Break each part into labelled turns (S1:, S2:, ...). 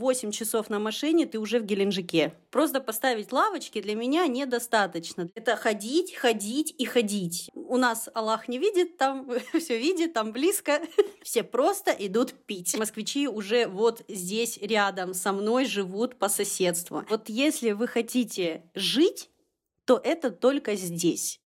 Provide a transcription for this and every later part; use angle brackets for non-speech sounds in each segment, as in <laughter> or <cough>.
S1: 8 часов на машине, ты уже в Геленджике. Просто поставить лавочки для меня недостаточно. Это ходить, ходить и ходить. У нас Аллах не видит, там <laughs> все видит, там близко. <laughs> Все просто идут пить. Москвичи уже вот здесь рядом со мной живут по соседству. Вот если вы хотите жить, то это только здесь.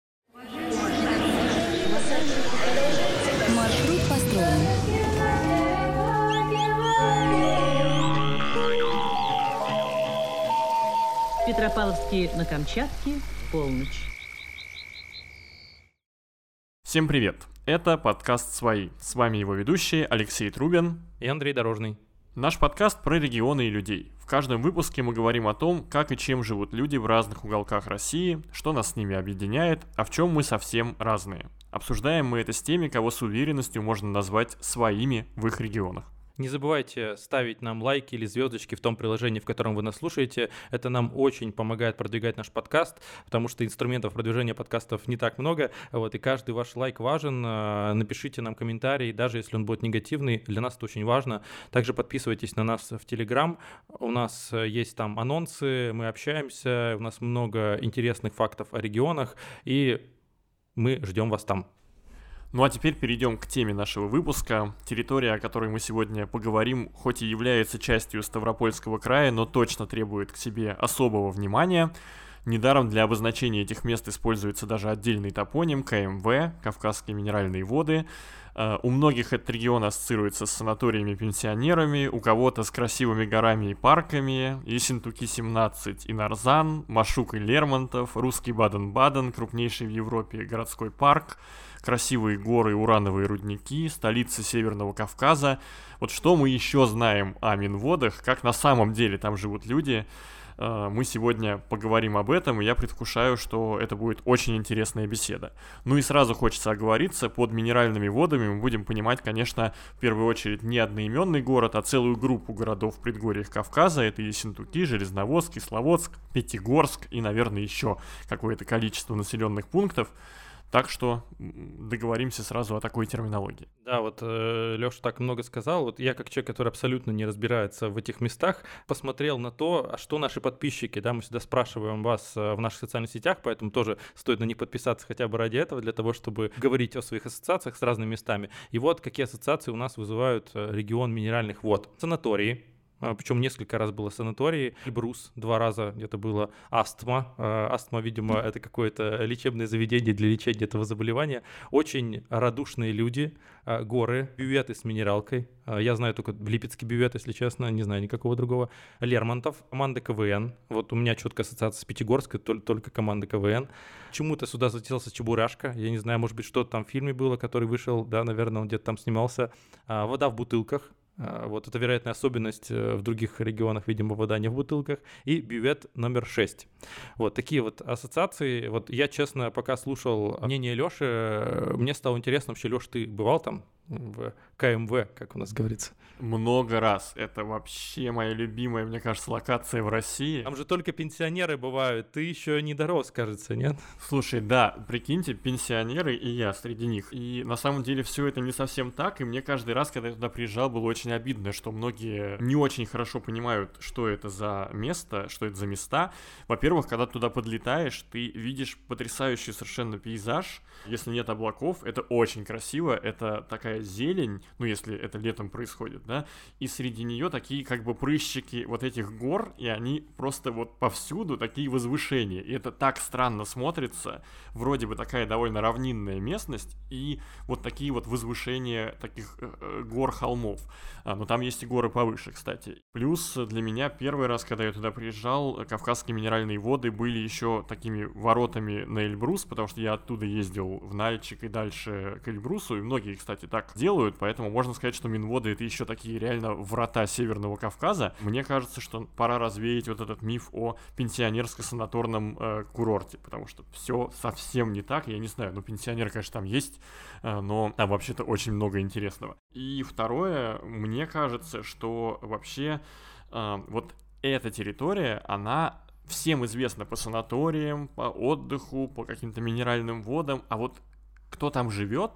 S2: Петропавловске на Камчатке, полночь.
S3: Всем привет! Это подкаст «Свои». С вами его ведущие Алексей Трубин
S4: и Андрей Дорожный.
S3: Наш подкаст про регионы и людей. В каждом выпуске мы говорим о том, как и чем живут люди в разных уголках России, что нас с ними объединяет, а в чем мы совсем разные. Обсуждаем мы это с теми, кого с уверенностью можно назвать своими в их регионах.
S4: Не забывайте ставить нам лайки или звездочки в том приложении, в котором вы нас слушаете. Это нам очень помогает продвигать наш подкаст, потому что инструментов продвижения подкастов не так много. Вот, и каждый ваш лайк важен. А, напишите нам комментарий, даже если он будет негативный. Для нас это очень важно. Также подписывайтесь на нас в Телеграм. У нас есть там анонсы, мы общаемся, у нас много интересных фактов о регионах, и мы ждем вас там.
S3: Ну а теперь перейдем к теме нашего выпуска. Территория, о которой мы сегодня поговорим, хоть и является частью Ставропольского края, но точно требует к себе особого внимания. Недаром для обозначения этих мест используется даже отдельный топоним КМВ, Кавказские минеральные воды. Uh, у многих этот регион ассоциируется с санаториями-пенсионерами, у кого-то с красивыми горами и парками, Ессентуки-17 и Нарзан, Машук и Лермонтов, русский Баден-Баден, крупнейший в Европе городской парк, красивые горы, урановые рудники, столица Северного Кавказа. Вот что мы еще знаем о Минводах, как на самом деле там живут люди, э, мы сегодня поговорим об этом, и я предвкушаю, что это будет очень интересная беседа. Ну и сразу хочется оговориться, под минеральными водами мы будем понимать, конечно, в первую очередь не одноименный город, а целую группу городов в предгорьях Кавказа. Это Ессентуки, Железноводск, Кисловодск, Пятигорск и, наверное, еще какое-то количество населенных пунктов. Так что договоримся сразу о такой терминологии.
S4: Да, вот э, Леша так много сказал. Вот я как человек, который абсолютно не разбирается в этих местах, посмотрел на то, а что наши подписчики, да, мы всегда спрашиваем вас э, в наших социальных сетях, поэтому тоже стоит на них подписаться хотя бы ради этого, для того, чтобы говорить о своих ассоциациях с разными местами. И вот какие ассоциации у нас вызывают э, регион минеральных вод. Санатории, причем несколько раз было санатории, Эльбрус, два раза где-то было астма. А, астма, видимо, это какое-то лечебное заведение для лечения этого заболевания. Очень радушные люди, а, горы, бюветы с минералкой. Я знаю только Липецкий бювет, если честно, не знаю никакого другого. Лермонтов, команда КВН. Вот у меня четкая ассоциация с Пятигорской, только команда КВН. Почему-то сюда зателся Чебурашка. Я не знаю, может быть, что-то там в фильме было, который вышел, да, наверное, он где-то там снимался. Вода в бутылках, а, вот это вероятная особенность э, в других регионах, видимо, вода не в бутылках. И бювет номер 6. Вот такие вот ассоциации. Вот я, честно, пока слушал мнение Лёши, э, мне стало интересно, вообще, Лёш, ты бывал там? в КМВ, как у нас говорится.
S3: Много раз. Это вообще моя любимая, мне кажется, локация в России.
S4: Там же только пенсионеры бывают. Ты еще не дорос, кажется, нет?
S3: Слушай, да, прикиньте, пенсионеры и я среди них. И на самом деле все это не совсем так. И мне каждый раз, когда я туда приезжал, было очень обидно, что многие не очень хорошо понимают, что это за место, что это за места. Во-первых, когда туда подлетаешь, ты видишь потрясающий совершенно пейзаж. Если нет облаков, это очень красиво. Это такая зелень, ну, если это летом происходит, да, и среди нее такие как бы прыщики вот этих гор, и они просто вот повсюду такие возвышения, и это так странно смотрится, вроде бы такая довольно равнинная местность, и вот такие вот возвышения таких э, э гор, холмов, а, но там есть и горы повыше, кстати. Плюс для меня первый раз, когда я туда приезжал, Кавказские минеральные воды были еще такими воротами на Эльбрус, потому что я оттуда ездил в Нальчик и дальше к Эльбрусу, и многие, кстати, так делают, поэтому можно сказать, что Минводы это еще такие реально врата Северного Кавказа. Мне кажется, что пора развеять вот этот миф о пенсионерско-санаторном э, курорте, потому что все совсем не так, я не знаю, ну пенсионеры, конечно, там есть, э, но там вообще-то очень много интересного. И второе, мне кажется, что вообще э, вот эта территория, она всем известна по санаториям, по отдыху, по каким-то минеральным водам, а вот кто там живет,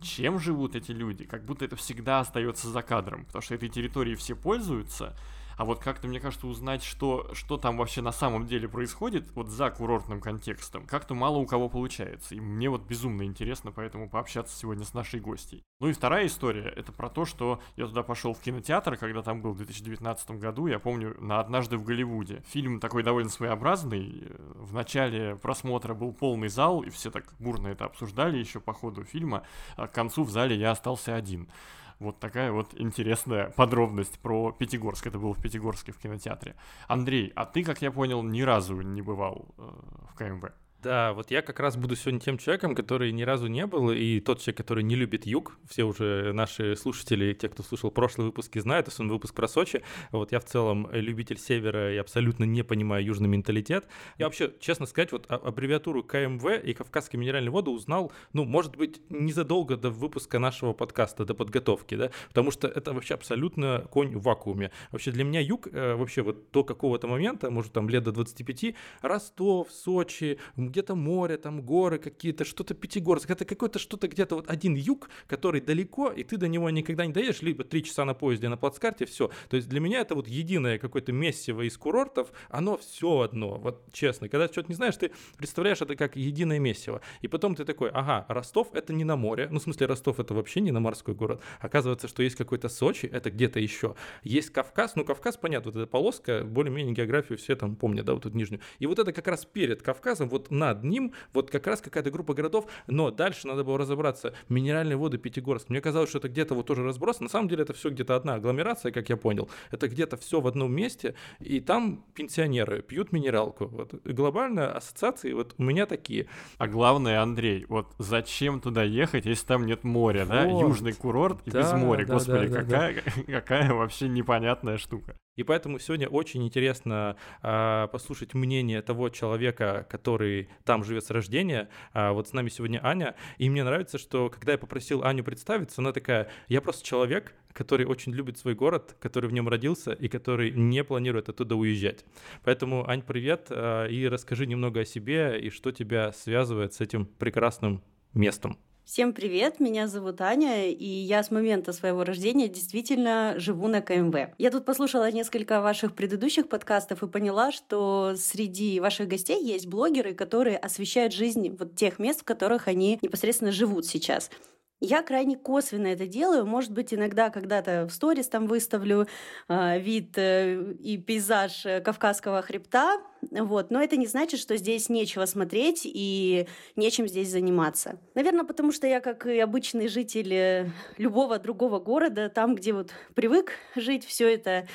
S3: чем живут эти люди, как будто это всегда остается за кадром, потому что этой территорией все пользуются, А вот как-то, мне кажется, узнать, что, что там вообще на самом деле происходит, вот за курортным контекстом, как-то мало у кого получается. И мне вот безумно интересно поэтому пообщаться сегодня с нашей гостьей. Ну и вторая история, это про то, что я туда пошел в кинотеатр, когда там был в 2019 году, я помню, на «Однажды в Голливуде». Фильм такой довольно своеобразный. В начале просмотра был полный зал, и все так бурно это обсуждали еще по ходу фильма. А к концу в зале я остался один. Вот такая вот интересная подробность про Пятигорск. Это было в Пятигорске в кинотеатре. Андрей, а ты, как я понял, ни разу не бывал э, в КМВ?
S4: Да, вот я как раз буду сегодня тем человеком, который ни разу не был, и тот человек, который не любит юг. Все уже наши слушатели, те, кто слушал прошлые выпуски, знают, особенно выпуск про Сочи. Вот я в целом любитель севера и абсолютно не понимаю южный менталитет. Я вообще, честно сказать, вот аббревиатуру КМВ и Кавказские минеральные воды узнал, ну, может быть, незадолго до выпуска нашего подкаста, до подготовки, да, потому что это вообще абсолютно конь в вакууме. Вообще для меня юг, э, вообще вот до какого-то момента, может там лет до 25, Ростов, Сочи, где-то море, там горы какие-то, что-то Пятигорск. Это какой-то что-то где-то вот один юг, который далеко, и ты до него никогда не доедешь, либо три часа на поезде на плацкарте, все. То есть для меня это вот единое какое-то мессиво из курортов, оно все одно. Вот честно, когда ты что-то не знаешь, ты представляешь это как единое мессиво. И потом ты такой, ага, Ростов это не на море, ну в смысле Ростов это вообще не на морской город. Оказывается, что есть какой-то Сочи, это где-то еще. Есть Кавказ, ну Кавказ, понятно, вот эта полоска, более-менее географию все там помнят, да, вот тут нижнюю. И вот это как раз перед Кавказом, вот над ним вот как раз какая-то группа городов, но дальше надо было разобраться. Минеральные воды Пятигорск. Мне казалось, что это где-то вот тоже разброс. На самом деле это все где-то одна агломерация, как я понял. Это где-то все в одном месте, и там пенсионеры пьют минералку. Вот. глобально ассоциации вот у меня такие.
S3: А главное, Андрей, вот зачем туда ехать, если там нет моря, вот. да? Южный курорт и да, без моря. Да, Господи, да, какая, да. <laughs> какая вообще непонятная штука.
S4: И поэтому сегодня очень интересно э, послушать мнение того человека, который там живет с рождения. А вот с нами сегодня Аня. И мне нравится, что когда я попросил Аню представиться, она такая, я просто человек, который очень любит свой город, который в нем родился и который не планирует оттуда уезжать. Поэтому, Ань, привет, а, и расскажи немного о себе и что тебя связывает с этим прекрасным местом.
S1: Всем привет, меня зовут Аня, и я с момента своего рождения действительно живу на КМВ. Я тут послушала несколько ваших предыдущих подкастов и поняла, что среди ваших гостей есть блогеры, которые освещают жизнь вот тех мест, в которых они непосредственно живут сейчас. Я крайне косвенно это делаю. Может быть, иногда когда-то в сторис там выставлю э, вид э, и пейзаж э, Кавказского хребта. Вот. Но это не значит, что здесь нечего смотреть и нечем здесь заниматься. Наверное, потому что я, как и обычный житель э, любого другого города, там, где вот привык жить, все это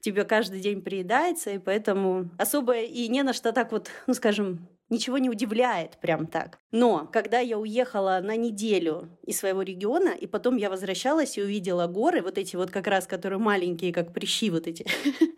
S1: тебе каждый день приедается, и поэтому особо и не на что так вот, ну скажем, ничего не удивляет прям так. Но когда я уехала на неделю из своего региона, и потом я возвращалась и увидела горы, вот эти вот как раз, которые маленькие, как прыщи вот эти,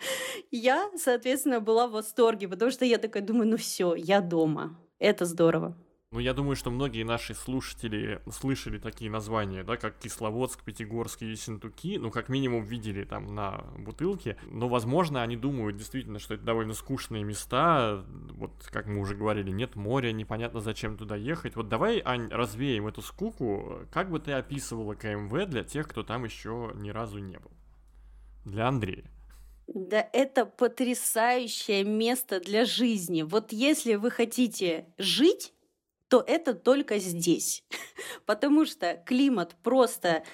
S1: <laughs> я, соответственно, была в восторге, потому что я такая думаю, ну все, я дома. Это здорово.
S3: Ну, я думаю, что многие наши слушатели слышали такие названия, да, как Кисловодск, Пятигорск и Ессентуки, ну, как минимум видели там на бутылке, но, возможно, они думают действительно, что это довольно скучные места, вот, как мы уже говорили, нет моря, непонятно, зачем туда ехать. Вот давай, Ань, развеем эту скуку, как бы ты описывала КМВ для тех, кто там еще ни разу не был? Для Андрея.
S1: Да это потрясающее место для жизни. Вот если вы хотите жить, то это только здесь. <laughs> Потому что климат просто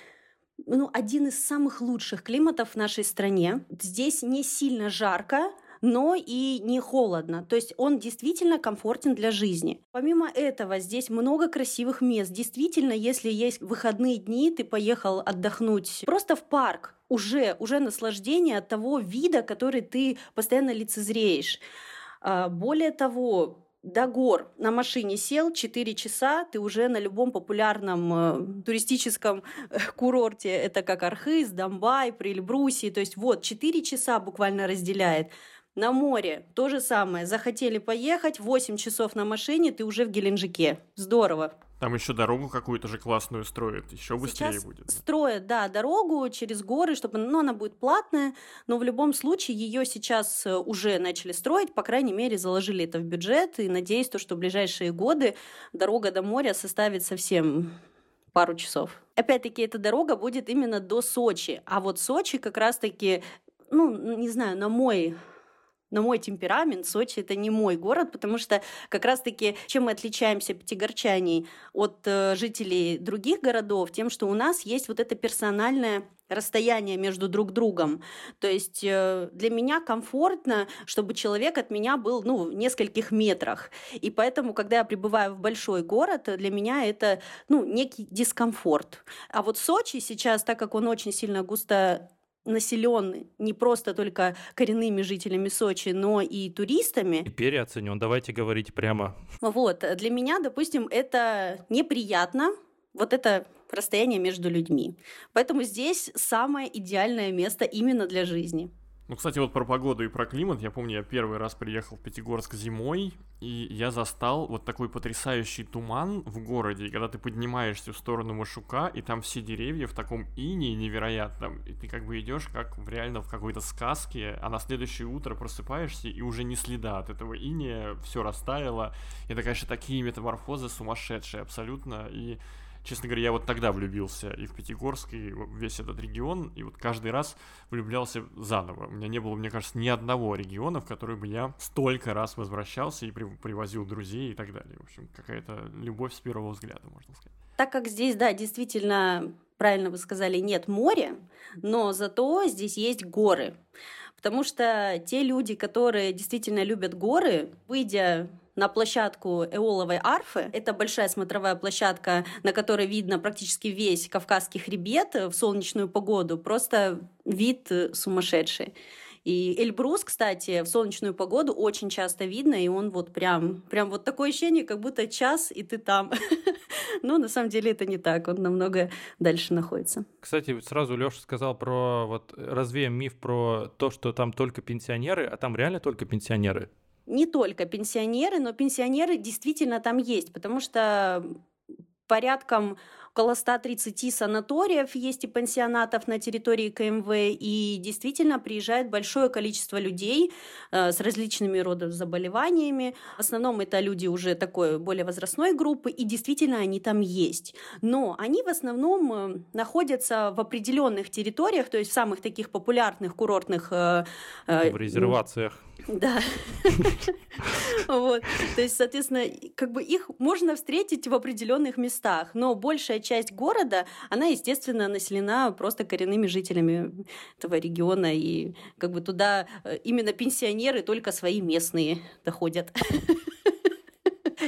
S1: ну, один из самых лучших климатов в нашей стране. Здесь не сильно жарко, но и не холодно. То есть он действительно комфортен для жизни. Помимо этого, здесь много красивых мест. Действительно, если есть выходные дни, ты поехал отдохнуть просто в парк, уже, уже наслаждение от того вида, который ты постоянно лицезреешь. А, более того, до гор. На машине сел, 4 часа, ты уже на любом популярном э, туристическом э, курорте, это как Архыз, Домбай, Прильбруси, то есть вот 4 часа буквально разделяет. На море то же самое, захотели поехать, 8 часов на машине, ты уже в Геленджике. Здорово.
S3: Там еще дорогу какую-то же классную строят, еще быстрее
S1: Сейчас
S3: будет.
S1: Строят, да, дорогу через горы, чтобы, ну, она будет платная, но в любом случае ее сейчас э, уже начали строить, по крайней мере, заложили это в бюджет, и надеюсь, то, что в ближайшие годы дорога до моря составит совсем пару часов. Опять-таки, эта дорога будет именно до Сочи, а вот Сочи как раз-таки ну, не знаю, на мой на мой темперамент Сочи это не мой город, потому что как раз-таки чем мы отличаемся пятигорчане от э, жителей других городов, тем, что у нас есть вот это персональное расстояние между друг другом. То есть э, для меня комфортно, чтобы человек от меня был ну, в нескольких метрах. И поэтому, когда я прибываю в большой город, для меня это ну, некий дискомфорт. А вот Сочи сейчас, так как он очень сильно густо населен не просто только коренными жителями Сочи, но и туристами. И
S4: переоценен, давайте говорить прямо.
S1: Вот, для меня, допустим, это неприятно, вот это расстояние между людьми. Поэтому здесь самое идеальное место именно для жизни.
S3: Ну, кстати, вот про погоду и про климат. Я помню, я первый раз приехал в Пятигорск зимой, и я застал вот такой потрясающий туман в городе. И когда ты поднимаешься в сторону Машука, и там все деревья в таком ине невероятном, и ты как бы идешь как в, реально в какой-то сказке, а на следующее утро просыпаешься, и уже не следа от этого иния, все растаяло. Это, конечно, такие метаморфозы сумасшедшие абсолютно, и честно говоря, я вот тогда влюбился и в Пятигорск, и весь этот регион, и вот каждый раз влюблялся заново. У меня не было, мне кажется, ни одного региона, в который бы я столько раз возвращался и при, привозил друзей и так далее. В общем, какая-то любовь с первого взгляда, можно сказать.
S1: Так как здесь, да, действительно, правильно вы сказали, нет моря, но зато здесь есть горы. Потому что те люди, которые действительно любят горы, выйдя на площадку Эоловой арфы. Это большая смотровая площадка, на которой видно практически весь Кавказский хребет в солнечную погоду. Просто вид сумасшедший. И Эльбрус, кстати, в солнечную погоду очень часто видно, и он вот прям, прям вот такое ощущение, как будто час, и ты там. <laughs> Но на самом деле это не так, он намного дальше находится.
S4: Кстати, сразу Леша сказал про, вот развеем миф про то, что там только пенсионеры, а там реально только пенсионеры
S1: не только пенсионеры, но пенсионеры действительно там есть, потому что порядком около 130 санаториев есть и пансионатов на территории КМВ, и действительно приезжает большое количество людей э, с различными родами заболеваниями. В основном это люди уже такой более возрастной группы, и действительно они там есть. Но они в основном э, находятся в определенных территориях, то есть в самых таких популярных курортных... Э,
S4: в резервациях.
S1: Да. Вот. То есть, соответственно, как бы их можно встретить в определенных местах, но большая часть города, она, естественно, населена просто коренными жителями этого региона, и как бы туда э, именно пенсионеры только свои местные доходят.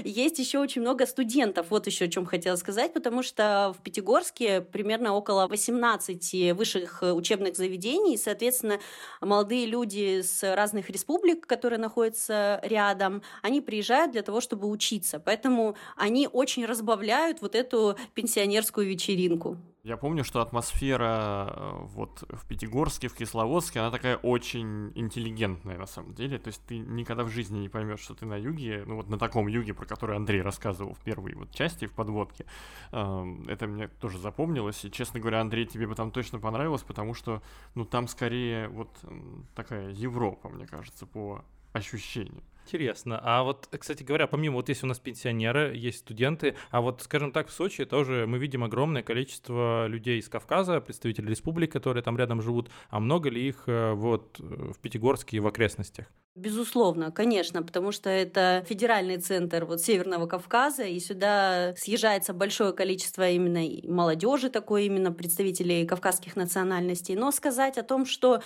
S1: Есть еще очень много студентов, вот еще о чем хотела сказать, потому что в Пятигорске примерно около 18 высших учебных заведений, соответственно, молодые люди с разных республик, которые находятся рядом, они приезжают для того, чтобы учиться, поэтому они очень разбавляют вот эту пенсионерскую вечеринку.
S3: Я помню, что атмосфера э, вот в Пятигорске, в Кисловодске, она такая очень интеллигентная на самом деле. То есть ты никогда в жизни не поймешь, что ты на юге, ну вот на таком юге, про который Андрей рассказывал в первой вот части, в подводке. Эм, это мне тоже запомнилось. И, честно говоря, Андрей, тебе бы там точно понравилось, потому что, ну, там скорее вот такая Европа, мне кажется, по ощущению.
S4: Интересно. А вот, кстати говоря, помимо вот есть у нас пенсионеры, есть студенты, а вот, скажем так, в Сочи тоже мы видим огромное количество людей из Кавказа, представителей республик, которые там рядом живут. А много ли их э, вот в Пятигорске и в окрестностях?
S1: Безусловно, конечно, потому что это федеральный центр вот Северного Кавказа, и сюда съезжается большое количество именно молодежи, такой именно представителей кавказских национальностей. Но сказать о том, что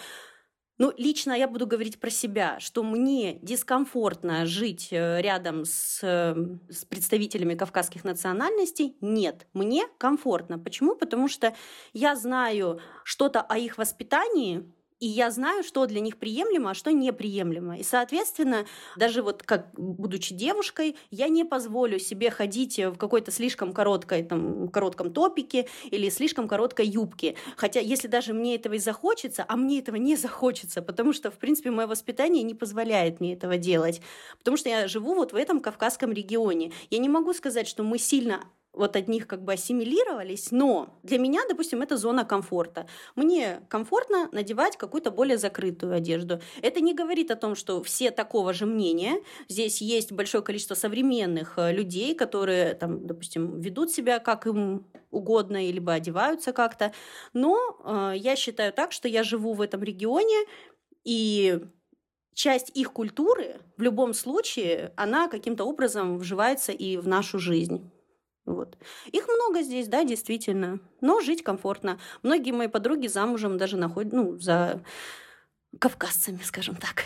S1: ну, лично я буду говорить про себя, что мне дискомфортно жить э, рядом с, эм, с представителями кавказских национальностей. Нет, мне комфортно. Почему? Потому что я знаю что-то о их воспитании, и я знаю, что для них приемлемо, а что неприемлемо. И, соответственно, даже вот как будучи девушкой, я не позволю себе ходить в какой-то слишком короткой, там, коротком топике или слишком короткой юбке. Хотя, если даже мне этого и захочется, а мне этого не <laughs> захочется, потому что, в принципе, мое воспитание не позволяет мне этого делать. Потому что я живу вот в этом Кавказском регионе. Я не могу сказать, что мы сильно вот от них как бы ассимилировались, но для меня, допустим, это зона комфорта. Мне комфортно надевать какую-то более закрытую одежду. Это не говорит о том, что все такого же мнения. Здесь есть большое количество современных э, людей, которые, там, допустим, ведут себя как им угодно, либо одеваются как-то. Но э, я считаю так, что я живу в этом регионе, и часть их культуры в любом случае, она каким-то образом вживается и в нашу жизнь. Вот. Их много здесь, да, действительно. Но жить комфортно. Многие мои подруги замужем даже находят, ну, за кавказцами, скажем так.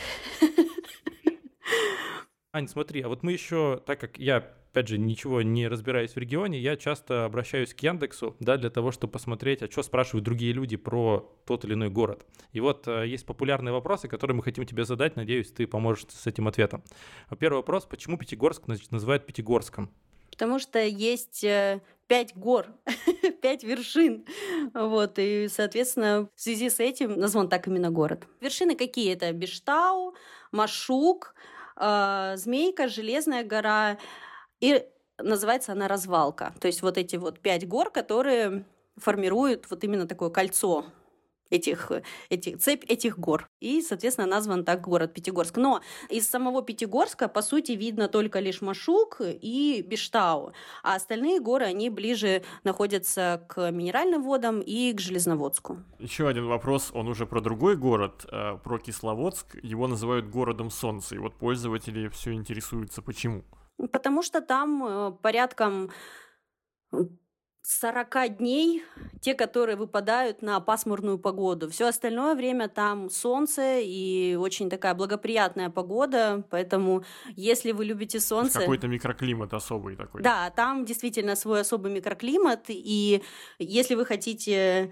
S4: Ань, смотри, а вот мы еще, так как я, опять же, ничего не разбираюсь в регионе, я часто обращаюсь к Яндексу, да, для того, чтобы посмотреть, а что спрашивают другие люди про тот или иной город. И вот э, есть популярные вопросы, которые мы хотим тебе задать, надеюсь, ты поможешь с этим ответом. Первый вопрос, почему Пятигорск называют Пятигорском?
S1: Потому что есть э, пять гор, <laughs> пять вершин. Вот, и, соответственно, в связи с этим назван так именно город. Вершины какие? Это Бештау, Машук, э, Змейка, Железная гора. И называется она Развалка. То есть вот эти вот пять гор, которые формируют вот именно такое кольцо этих, этих, цепь этих гор. И, соответственно, назван так город Пятигорск. Но из самого Пятигорска, по сути, видно только лишь Машук и Биштау. А остальные горы, они ближе находятся к минеральным водам и к Железноводску.
S3: Еще один вопрос, он уже про другой город, э, про Кисловодск. Его называют городом солнца. И вот пользователи все интересуются, почему.
S1: Потому что там э, порядком 40 дней, те, которые выпадают на пасмурную погоду. Все остальное время там солнце и очень такая благоприятная погода, поэтому если вы любите солнце...
S3: Какой-то микроклимат особый такой.
S1: Да, там действительно свой особый микроклимат, и если вы хотите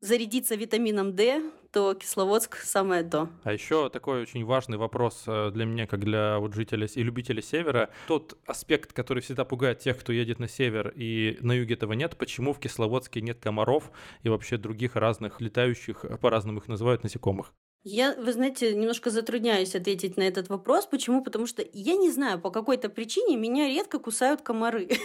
S1: зарядиться витамином D, то Кисловодск самое то.
S4: А еще такой очень важный вопрос э, для меня, как для вот жителя и любителя севера. Тот аспект, который всегда пугает тех, кто едет на север, и на юге этого нет, почему в Кисловодске нет комаров и вообще других разных летающих, по-разному их называют, насекомых?
S1: Я, вы знаете, немножко затрудняюсь ответить на этот вопрос. Почему? Потому что я не знаю, по какой-то причине меня редко кусают комары. <laughs>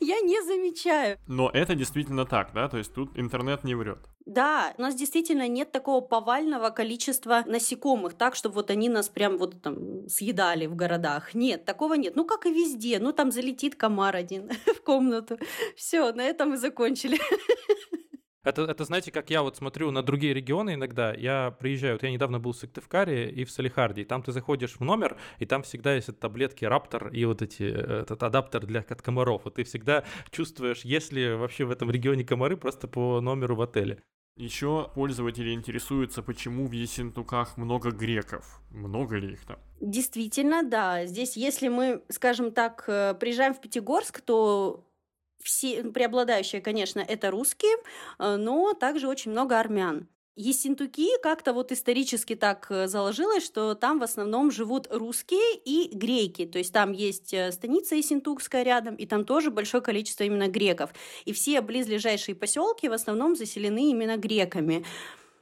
S1: Я не замечаю.
S3: Но это действительно так, да? То есть тут интернет не врет.
S1: Да, у нас действительно нет такого повального количества насекомых, так, чтобы вот они нас прям вот там съедали в городах. Нет, такого нет. Ну, как и везде. Ну, там залетит комар один <laughs> в комнату. Все, на этом мы закончили. <laughs>
S4: Это, это, знаете, как я вот смотрю на другие регионы иногда, я приезжаю, вот я недавно был в Сыктывкаре и в Салихарде, и там ты заходишь в номер, и там всегда есть таблетки Раптор и вот эти, этот адаптер для от комаров, и ты всегда чувствуешь, если вообще в этом регионе комары, просто по номеру в отеле.
S3: Еще пользователи интересуются, почему в Ессентуках много греков. Много ли их там?
S1: Действительно, да. Здесь, если мы, скажем так, э, приезжаем в Пятигорск, то все, преобладающие, конечно, это русские, э, но также очень много армян. Ессентуки как-то вот исторически так э, заложилось, что там в основном живут русские и греки. То есть там есть э, станица Ессентукская рядом, и там тоже большое количество именно греков. И все близлежащие поселки в основном заселены именно греками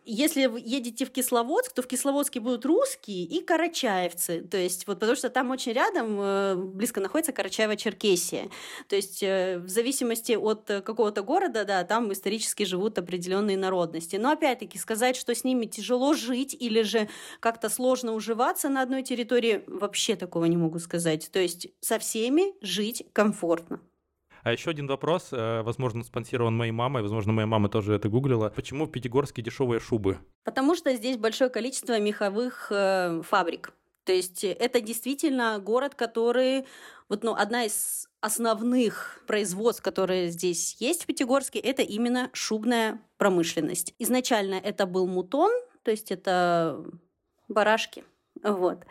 S1: если вы едете в Кисловодск, то в Кисловодске будут русские и карачаевцы. То есть, вот потому что там очень рядом, э, близко находится Карачаево-Черкесия. То есть, э, в зависимости от какого-то города, да, там исторически живут определенные народности. Но опять-таки сказать, что с ними тяжело жить или же как-то сложно уживаться на одной территории, вообще такого не могу сказать. То есть, со всеми жить комфортно.
S4: А еще один вопрос, э, возможно, спонсирован моей мамой, возможно, моя мама тоже это гуглила. Почему в Пятигорске дешевые шубы?
S1: Потому что здесь большое количество меховых э, фабрик. То есть это действительно город, который вот, ну, одна из основных производств, которые здесь есть в Пятигорске, это именно шубная промышленность. Изначально это был мутон, то есть это барашки. Вот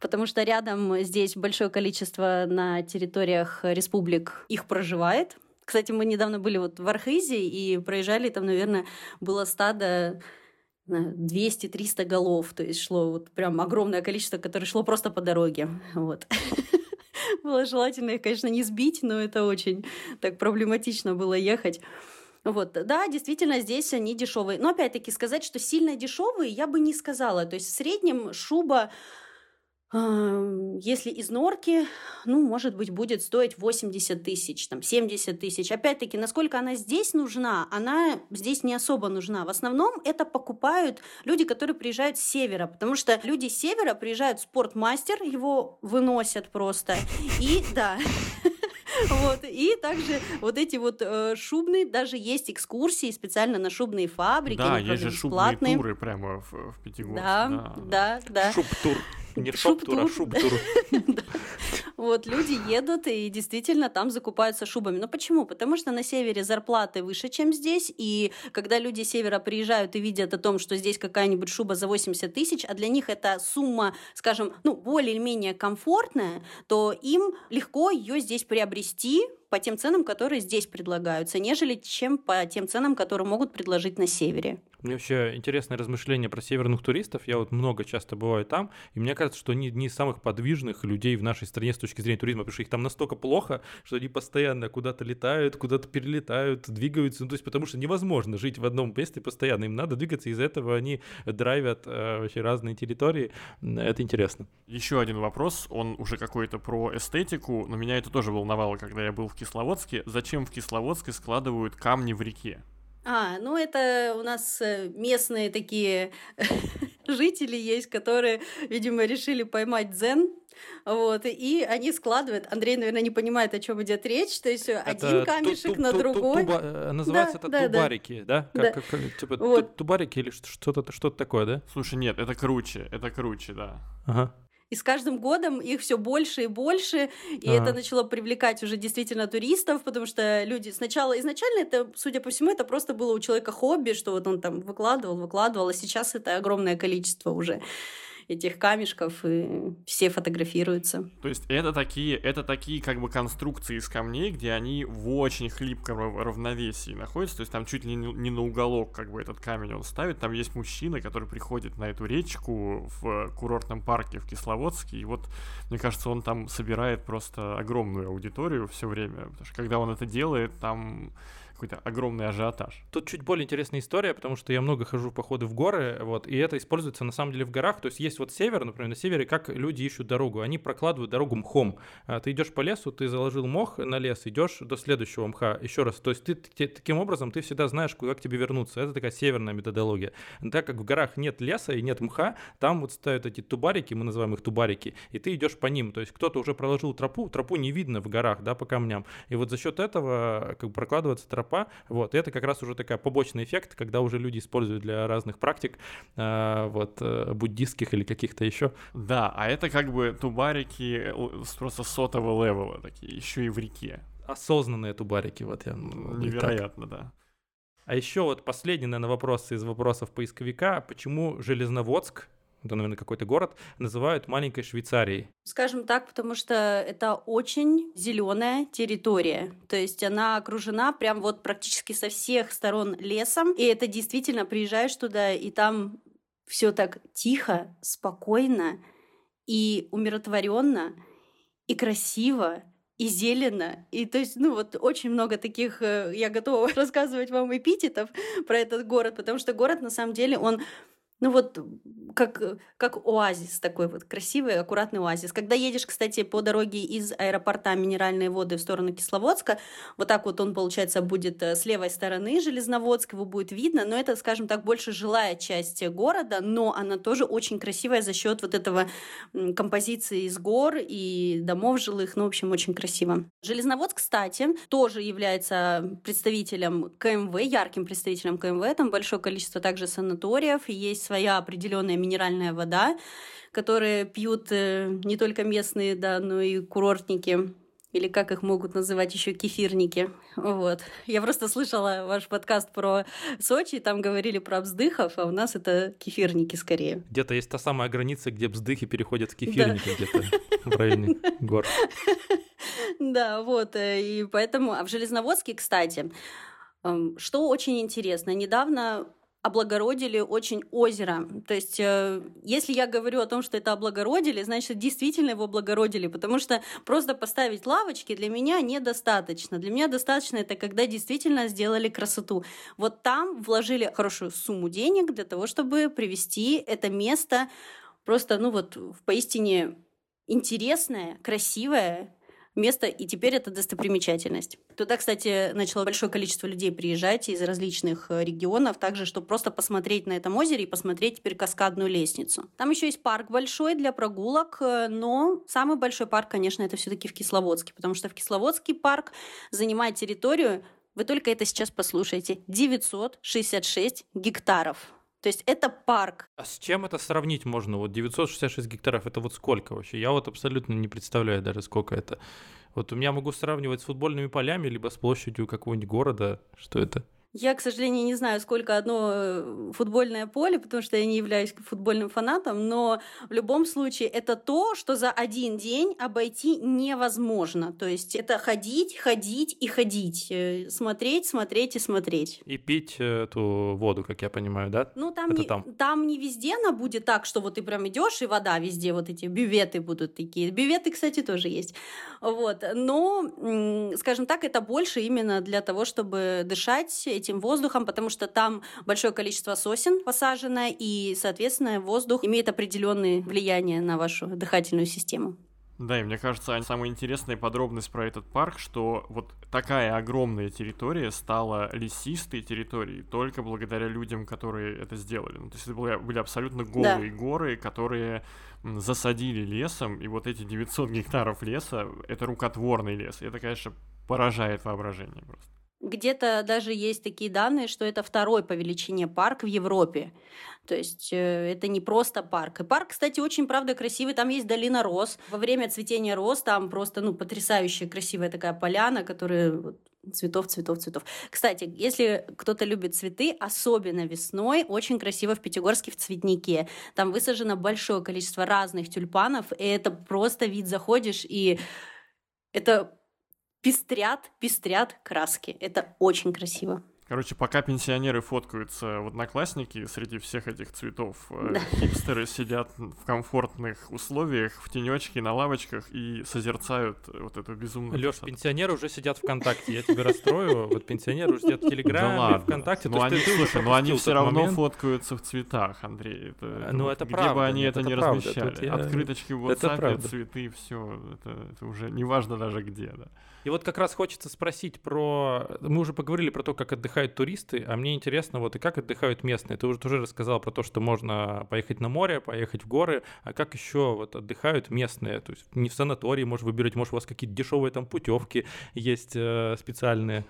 S1: потому что рядом здесь большое количество на территориях республик их проживает. Кстати, мы недавно были вот в Архизе и проезжали, там, наверное, было стадо 200-300 голов, то есть шло вот прям огромное количество, которое шло просто по дороге, вот. <laughs> Было желательно их, конечно, не сбить, но это очень так проблематично было ехать. Вот, да, действительно, здесь они дешевые. Но опять-таки сказать, что сильно дешевые, я бы не сказала. То есть в среднем шуба Если из норки, ну, может быть, будет стоить 80 тысяч, там, 70 тысяч. Опять-таки, насколько она здесь нужна, она здесь не особо нужна. В основном это покупают люди, которые приезжают с севера, потому что люди с севера приезжают в спортмастер, его выносят просто. И, да, <laughs> Вот. И также вот эти вот э, шубные, даже есть экскурсии специально на шубные фабрики.
S3: Да, есть же шубные туры прямо в, в Пятигорске.
S1: Да, да, да.
S4: Шуб-тур. Не <laughs> шуб-тур, а шуб-тур. <laughs>
S1: Вот, люди едут и действительно там закупаются шубами. Но почему? Потому что на севере зарплаты выше, чем здесь, и когда люди с севера приезжают и видят о том, что здесь какая-нибудь шуба за 80 тысяч, а для них эта сумма, скажем, ну, более-менее комфортная, то им легко ее здесь приобрести, по тем ценам, которые здесь предлагаются, нежели чем по тем ценам, которые могут предложить на севере.
S4: Мне вообще интересное размышление про северных туристов. Я вот много часто бываю там, и мне кажется, что они одни из самых подвижных людей в нашей стране с точки зрения туризма, потому что их там настолько плохо, что они постоянно куда-то летают, куда-то перелетают, двигаются. Ну, то есть потому что невозможно жить в одном месте постоянно. Им надо двигаться, из-за этого они драйвят э, вообще разные территории. Это интересно.
S3: Еще один вопрос, он уже какой-то про эстетику, но меня это тоже волновало, когда я был в Кисловодске. Зачем в Кисловодске складывают камни в реке?
S1: А, ну это у нас э, местные такие <laughs> жители есть, которые, видимо, решили поймать дзен. Вот, и они складывают. Андрей, наверное, не понимает, о чем идет речь. То есть это один камешек на другой.
S4: Э, называется это тубарики, да? как, типа тубарики или что-то что такое, да?
S3: Слушай, нет, это круче, это круче, да.
S4: Ага.
S1: И с каждым годом их все больше и больше, и ага. это начало привлекать уже действительно туристов, потому что люди сначала изначально это, судя по всему, это просто было у человека хобби, что вот он там выкладывал, выкладывал, а сейчас это огромное количество уже этих камешков, и все фотографируются.
S3: То есть это такие, это такие как бы конструкции из камней, где они в очень хлипком равновесии находятся, то есть там чуть ли не на уголок как бы этот камень он ставит, там есть мужчина, который приходит на эту речку в курортном парке в Кисловодске, и вот, мне кажется, он там собирает просто огромную аудиторию все время, потому что когда он это делает, там какой-то огромный ажиотаж.
S4: Тут чуть более интересная история, потому что я много хожу в походы в горы, вот, и это используется на самом деле в горах. То есть есть вот север, например, на севере, как люди ищут дорогу. Они прокладывают дорогу мхом. А ты идешь по лесу, ты заложил мох на лес, идешь до следующего мха еще раз. То есть ты, ты таким образом ты всегда знаешь, куда к тебе вернуться. Это такая северная методология. Так как в горах нет леса и нет мха, там вот ставят эти тубарики, мы называем их тубарики, и ты идешь по ним. То есть кто-то уже проложил тропу, тропу не видно в горах, да, по камням. И вот за счет этого как бы прокладывается тропа тропа. Вот, и это как раз уже такая побочный эффект, когда уже люди используют для разных практик, э, вот, э, буддистских или каких-то еще.
S3: Да, а это как бы тубарики э, просто сотого левела такие, еще и в реке.
S4: Осознанные тубарики, вот я.
S3: Невероятно, да.
S4: А еще вот последний, наверное, вопрос из вопросов поисковика. Почему Железноводск это, наверное, какой-то город, называют маленькой Швейцарией.
S1: Скажем так, потому что это очень зеленая территория. То есть она окружена прям вот практически со всех сторон лесом. И это действительно приезжаешь туда, и там все так тихо, спокойно и умиротворенно, и красиво, и зелено. И то есть, ну вот очень много таких, э, я готова <laughs> рассказывать вам эпитетов про этот город, потому что город на самом деле, он ну вот как, как оазис такой вот, красивый, аккуратный оазис. Когда едешь, кстати, по дороге из аэропорта Минеральные воды в сторону Кисловодска, вот так вот он, получается, будет э, с левой стороны Железноводск, его будет видно, но это, скажем так, больше жилая часть города, но она тоже очень красивая за счет вот этого композиции из гор и домов жилых, ну, в общем, очень красиво. Железноводск, кстати, тоже является представителем КМВ, ярким представителем КМВ, там большое количество также санаториев, есть своя определенная минеральная вода, которые пьют э, не только местные, да, но и курортники или как их могут называть еще кефирники. Вот. Я просто слышала ваш подкаст про Сочи, там говорили про вздыхов, а у нас это кефирники скорее.
S4: Где-то есть та самая граница, где вздыхи переходят в кефирники, да. где-то в районе <laughs> гор.
S1: Да, вот. Э, и поэтому... А в Железноводске, кстати, эм, что очень интересно, недавно облагородили очень озеро. То есть, э, если я говорю о том, что это облагородили, значит, действительно его облагородили, потому что просто поставить лавочки для меня недостаточно. Для меня достаточно это, когда действительно сделали красоту. Вот там вложили хорошую сумму денег для того, чтобы привести это место просто, ну вот, поистине интересное, красивое, место, и теперь это достопримечательность. Туда, кстати, начало большое количество людей приезжать из различных э, регионов, также, чтобы просто посмотреть на этом озере и посмотреть теперь каскадную лестницу. Там еще есть парк большой для прогулок, э, но самый большой парк, конечно, это все-таки в Кисловодске, потому что в Кисловодский парк занимает территорию, вы только это сейчас послушайте, 966 гектаров. То есть это парк.
S4: А с чем это сравнить можно? Вот 966 гектаров, это вот сколько вообще? Я вот абсолютно не представляю даже, сколько это. Вот у меня могу сравнивать с футбольными полями, либо с площадью какого-нибудь города. Что это?
S1: Я, к сожалению, не знаю, сколько одно э, футбольное поле, потому что я не являюсь футбольным фанатом, но в любом случае это то, что за один день обойти невозможно. То есть это ходить, ходить и ходить, э, смотреть, смотреть и смотреть.
S4: И пить э, эту воду, как я понимаю, да?
S1: Ну там это не, там. там не везде она будет так, что вот ты прям идешь и вода везде, вот эти бюветы будут такие. Бюветы, кстати, тоже есть. Вот. Но, скажем так, это больше именно для того, чтобы дышать этим воздухом, потому что там большое количество сосен посажено, и, соответственно, воздух имеет определенное влияние на вашу дыхательную систему.
S3: Да, и мне кажется, самая интересная подробность про этот парк, что вот такая огромная территория стала лесистой территорией только благодаря людям, которые это сделали. Ну, то есть это были, были абсолютно голые да. горы, которые засадили лесом, и вот эти 900 гектаров леса — это рукотворный лес. И это, конечно, поражает воображение просто.
S1: Где-то даже есть такие данные, что это второй по величине парк в Европе. То есть э, это не просто парк. И парк, кстати, очень, правда, красивый. Там есть долина роз. Во время цветения роз там просто, ну, потрясающая красивая такая поляна, которая вот, цветов, цветов, цветов. Кстати, если кто-то любит цветы, особенно весной, очень красиво в Пятигорске в цветнике. Там высажено большое количество разных тюльпанов, и это просто вид заходишь, и это пестрят, пестрят краски. Это очень красиво.
S3: Короче, пока пенсионеры фоткаются в одноклассники, среди всех этих цветов э, <laughs> да. хипстеры сидят в комфортных условиях, в тенечке, на лавочках и созерцают вот эту безумную
S4: Лёш, пенсионеры уже сидят ВКонтакте, я тебя расстрою. Вот пенсионеры уже сидят в <laughs> Телеграме, ВКонтакте.
S3: Ну, они, слушай, но они все равно фоткаются в цветах, Андрей.
S4: Ну, это
S3: правда. Где бы они это не размещали. Открыточки в <laughs> WhatsApp, цветы, все. Это уже не важно даже где, да.
S4: И вот как раз хочется спросить про... Мы уже поговорили про то, как отдыхают туристы, а мне интересно, вот и как отдыхают местные. Ты уже тоже рассказал про то, что можно поехать на море, поехать в горы, а как еще вот отдыхают местные? То есть не в санатории, может, выбирать, может, у вас какие-то дешевые там путевки есть э, специальные?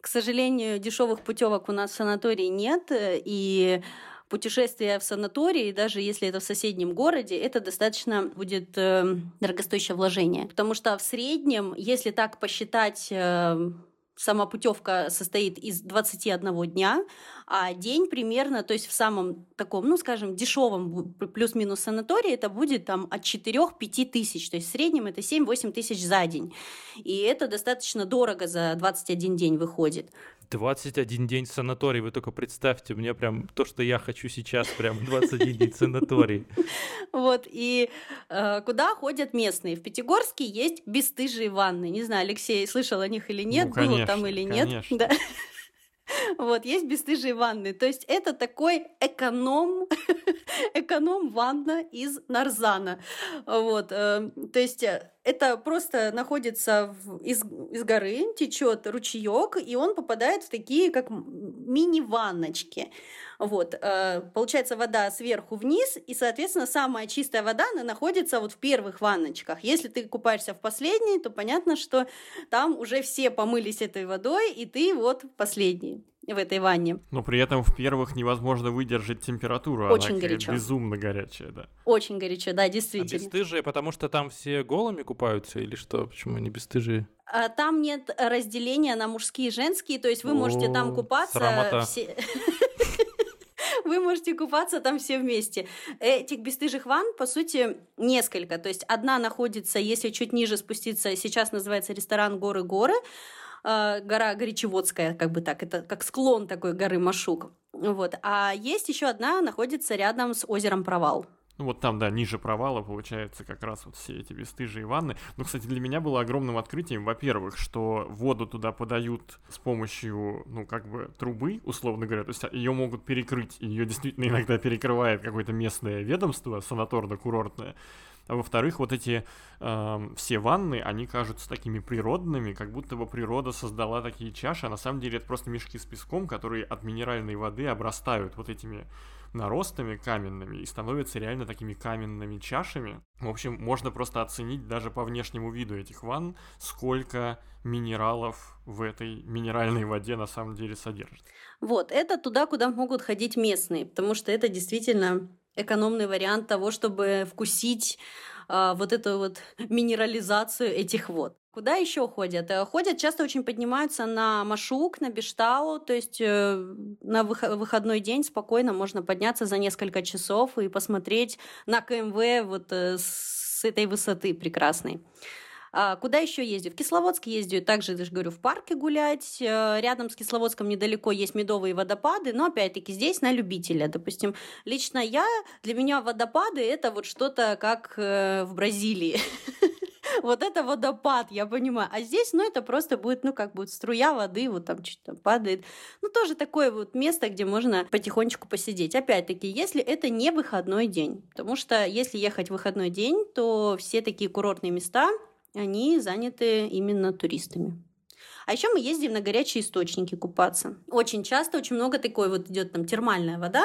S1: К сожалению, дешевых путевок у нас в санатории нет, э, и путешествие в санатории, даже если это в соседнем городе, это достаточно будет э, дорогостоящее вложение. Потому что в среднем, если так посчитать э, сама путевка состоит из 21 дня, а день примерно, то есть в самом таком, ну, скажем, дешевом плюс-минус санатории это будет там от 4-5 тысяч, то есть в среднем это 7-8 тысяч за день. И это достаточно дорого за 21 день выходит.
S4: 21 день санаторий, вы только представьте, мне прям то, что я хочу сейчас, прям 21 день санаторий.
S1: Вот, и э, куда ходят местные? В Пятигорске есть бесстыжие ванны. Не знаю, Алексей слышал о них или нет, ну, было там или нет. <laughs> Вот, есть бесстыжие ванны. То есть это такой эконом, <laughs> эконом ванна из нарзана. Вот, э, то есть э, это просто находится в, из, из горы, течет ручеек, и он попадает в такие, как мини-ванночки. Вот, э, получается вода сверху вниз, и, соответственно, самая чистая вода, она находится вот в первых ванночках. Если ты купаешься в последней, то понятно, что там уже все помылись этой водой, и ты вот последний в этой ванне.
S3: Но при этом в первых невозможно выдержать температуру.
S1: Очень
S3: она
S1: горячо.
S3: Безумно горячая, да.
S1: Очень горячо, да, действительно.
S4: А бесстыжие, потому что там все голыми купаются или что? Почему они бесстыжие?
S1: А, там нет разделения на мужские и женские, то есть вы можете там купаться все... <laughs> Вы можете купаться там все вместе. Этих бесстыжих ванн, по сути, несколько. То есть одна находится, если чуть ниже спуститься, сейчас называется ресторан «Горы-горы», а, гора Горячеводская, как бы так, это как склон такой горы Машук. Вот. А есть еще одна, находится рядом с озером Провал.
S3: Ну вот там, да, ниже провала получается как раз вот все эти бесстыжие ванны. Но, кстати, для меня было огромным открытием, во-первых, что воду туда подают с помощью, ну, как бы трубы, условно говоря, то есть ее могут перекрыть, ее действительно иногда перекрывает какое-то местное ведомство санаторно-курортное. А во-вторых, вот эти э, все ванны, они кажутся такими природными, как будто бы природа создала такие чаши, а на самом деле это просто мешки с песком, которые от минеральной воды обрастают вот этими наростами каменными и становятся реально такими каменными чашами. В общем, можно просто оценить даже по внешнему виду этих ванн, сколько минералов в этой минеральной воде на самом деле содержит.
S1: Вот, это туда, куда могут ходить местные, потому что это действительно экономный вариант того, чтобы вкусить а, вот эту вот <laughs> минерализацию этих вод. Куда еще ходят? Э, ходят, часто очень поднимаются на Машук, на Бештау, то есть э, на выходной день спокойно можно подняться за несколько часов и посмотреть на КМВ вот э, с этой высоты прекрасной. А куда еще ездю? В Кисловодск ездю, также, я же говорю, в парке гулять. Рядом с Кисловодском недалеко есть медовые водопады, но опять-таки здесь на любителя. Допустим, лично я, для меня водопады это вот что-то как в Бразилии. <laughs> вот это водопад, я понимаю. А здесь, ну, это просто будет, ну, как будет струя воды, вот там что-то падает. Ну, тоже такое вот место, где можно потихонечку посидеть. Опять-таки, если это не выходной день, потому что если ехать в выходной день, то все такие курортные места, они заняты именно туристами. А еще мы ездим на горячие источники купаться. Очень часто, очень много такой вот идет там термальная вода,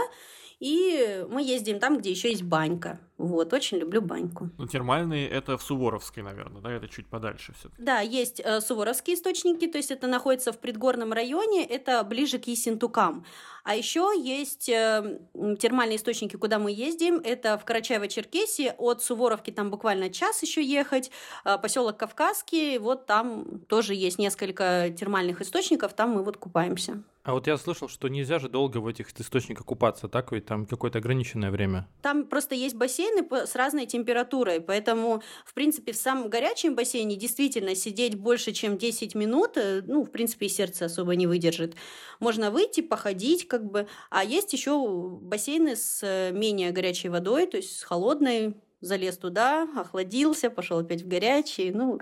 S1: и мы ездим там, где еще есть банька. Вот, очень люблю баньку.
S3: Ну, термальные это в Суворовской, наверное, да, это чуть подальше все.
S1: Да, есть э, суворовские источники, то есть это находится в предгорном районе, это ближе к Ессентукам. А еще есть э, термальные источники, куда мы ездим, это в Карачаево-Черкесии, от Суворовки там буквально час еще ехать, э, поселок Кавказский, вот там тоже есть несколько термальных источников, там мы вот купаемся.
S4: А вот я слышал, что нельзя же долго в этих источниках купаться, так ведь там какое-то ограниченное время.
S1: Там просто есть бассейн, бассейны с разной температурой, поэтому, в принципе, в самом горячем бассейне действительно сидеть больше, чем 10 минут, э, ну, в принципе, и сердце особо не выдержит. Можно выйти, походить, как бы. А есть еще бассейны с э, менее горячей водой, то есть с холодной, залез туда, охладился, пошел опять в горячий, ну,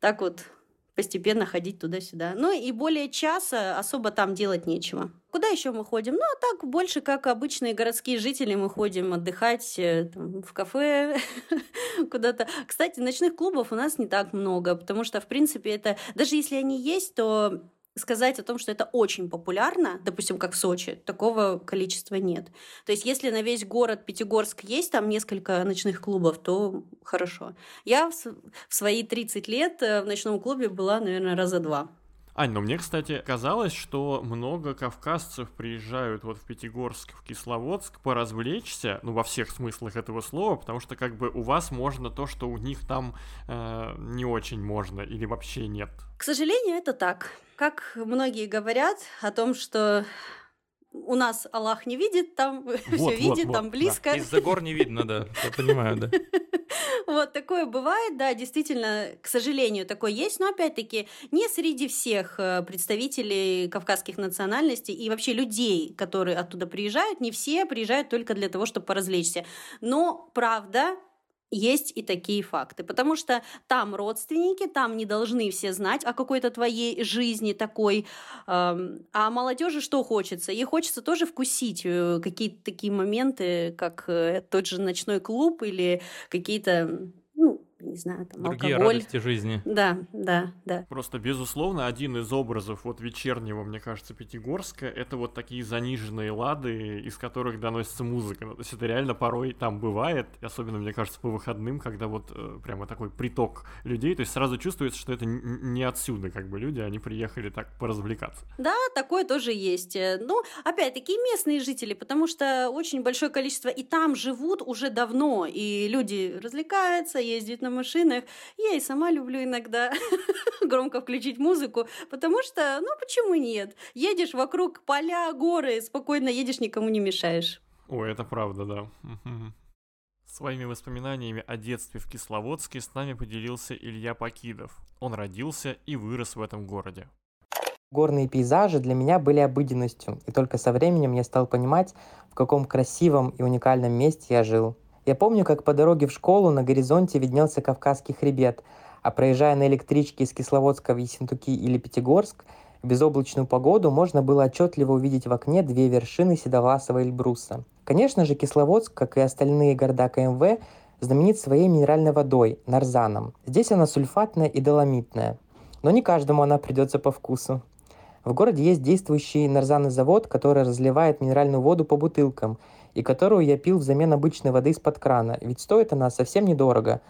S1: так вот постепенно ходить туда-сюда. Ну и более часа особо там делать нечего. Куда еще мы ходим? Ну, а так больше, как обычные городские жители, мы ходим отдыхать э, там, в кафе, <laughs> куда-то. Кстати, ночных клубов у нас не так много, потому что, в принципе, это... Даже если они есть, то сказать о том, что это очень популярно, допустим, как в Сочи, такого количества нет. То есть, если на весь город Пятигорск есть там несколько ночных клубов, то хорошо. Я в свои 30 лет э, в ночном клубе была, наверное, раза два.
S3: Ань, ну мне, кстати, казалось, что много кавказцев приезжают вот в Пятигорск, в Кисловодск поразвлечься, ну, во всех смыслах этого слова, потому что как бы у вас можно то, что у них там э, не очень можно или вообще нет.
S1: К сожалению, это так. Как многие говорят о том, что у нас Аллах не видит, там <laughs> вот, все вот, видит, вот, там близко.
S4: Да. Из-за гор не видно, да, я <laughs> понимаю, да.
S1: Вот такое бывает, да, действительно, к сожалению, такое есть, но опять-таки не среди всех э, представителей кавказских национальностей и вообще людей, которые оттуда приезжают, не все приезжают только для того, чтобы поразвлечься. Но правда, есть и такие факты, потому что там родственники, там не должны все знать о какой-то твоей жизни такой, а молодежи что хочется? Ей хочется тоже вкусить э, какие-то такие моменты, как э, тот же ночной клуб или какие-то не знаю, там,
S4: Другие
S1: алкоголь.
S4: радости жизни.
S1: Да, да, да.
S3: Просто, безусловно, один из образов вот вечернего, мне кажется, Пятигорска, это вот такие заниженные лады, из которых доносится музыка. То есть это реально порой там бывает, особенно, мне кажется, по выходным, когда вот э, прямо такой приток людей, то есть сразу чувствуется, что это не отсюда как бы люди, они приехали так поразвлекаться.
S1: Да, такое тоже есть. Э, ну, опять-таки, местные жители, потому что очень большое количество и там живут уже давно, и люди развлекаются, ездят на на машинах. Я и сама люблю иногда <laughs> громко включить музыку, потому что, ну почему нет? Едешь вокруг поля, горы, спокойно едешь, никому не мешаешь.
S3: Ой, это правда, да. Своими воспоминаниями о детстве в Кисловодске с нами поделился Илья Покидов. Он родился и вырос в этом городе.
S5: Горные пейзажи для меня были обыденностью, и только со временем я стал понимать, в каком красивом и уникальном месте я жил. Я помню, как по дороге в школу на горизонте виднелся Кавказский хребет, а проезжая на электричке из Кисловодска в Ессентуки или Пятигорск, в безоблачную погоду можно было отчетливо увидеть в окне две вершины седовласого Эльбруса. Конечно же, Кисловодск, как и остальные города КМВ, знаменит своей минеральной водой – нарзаном. Здесь она сульфатная и доломитная. Но не каждому она придется по вкусу. В городе есть действующий нарзанный завод, который разливает минеральную воду по бутылкам, и которую я пил взамен обычной воды из-под крана, ведь стоит она совсем недорого.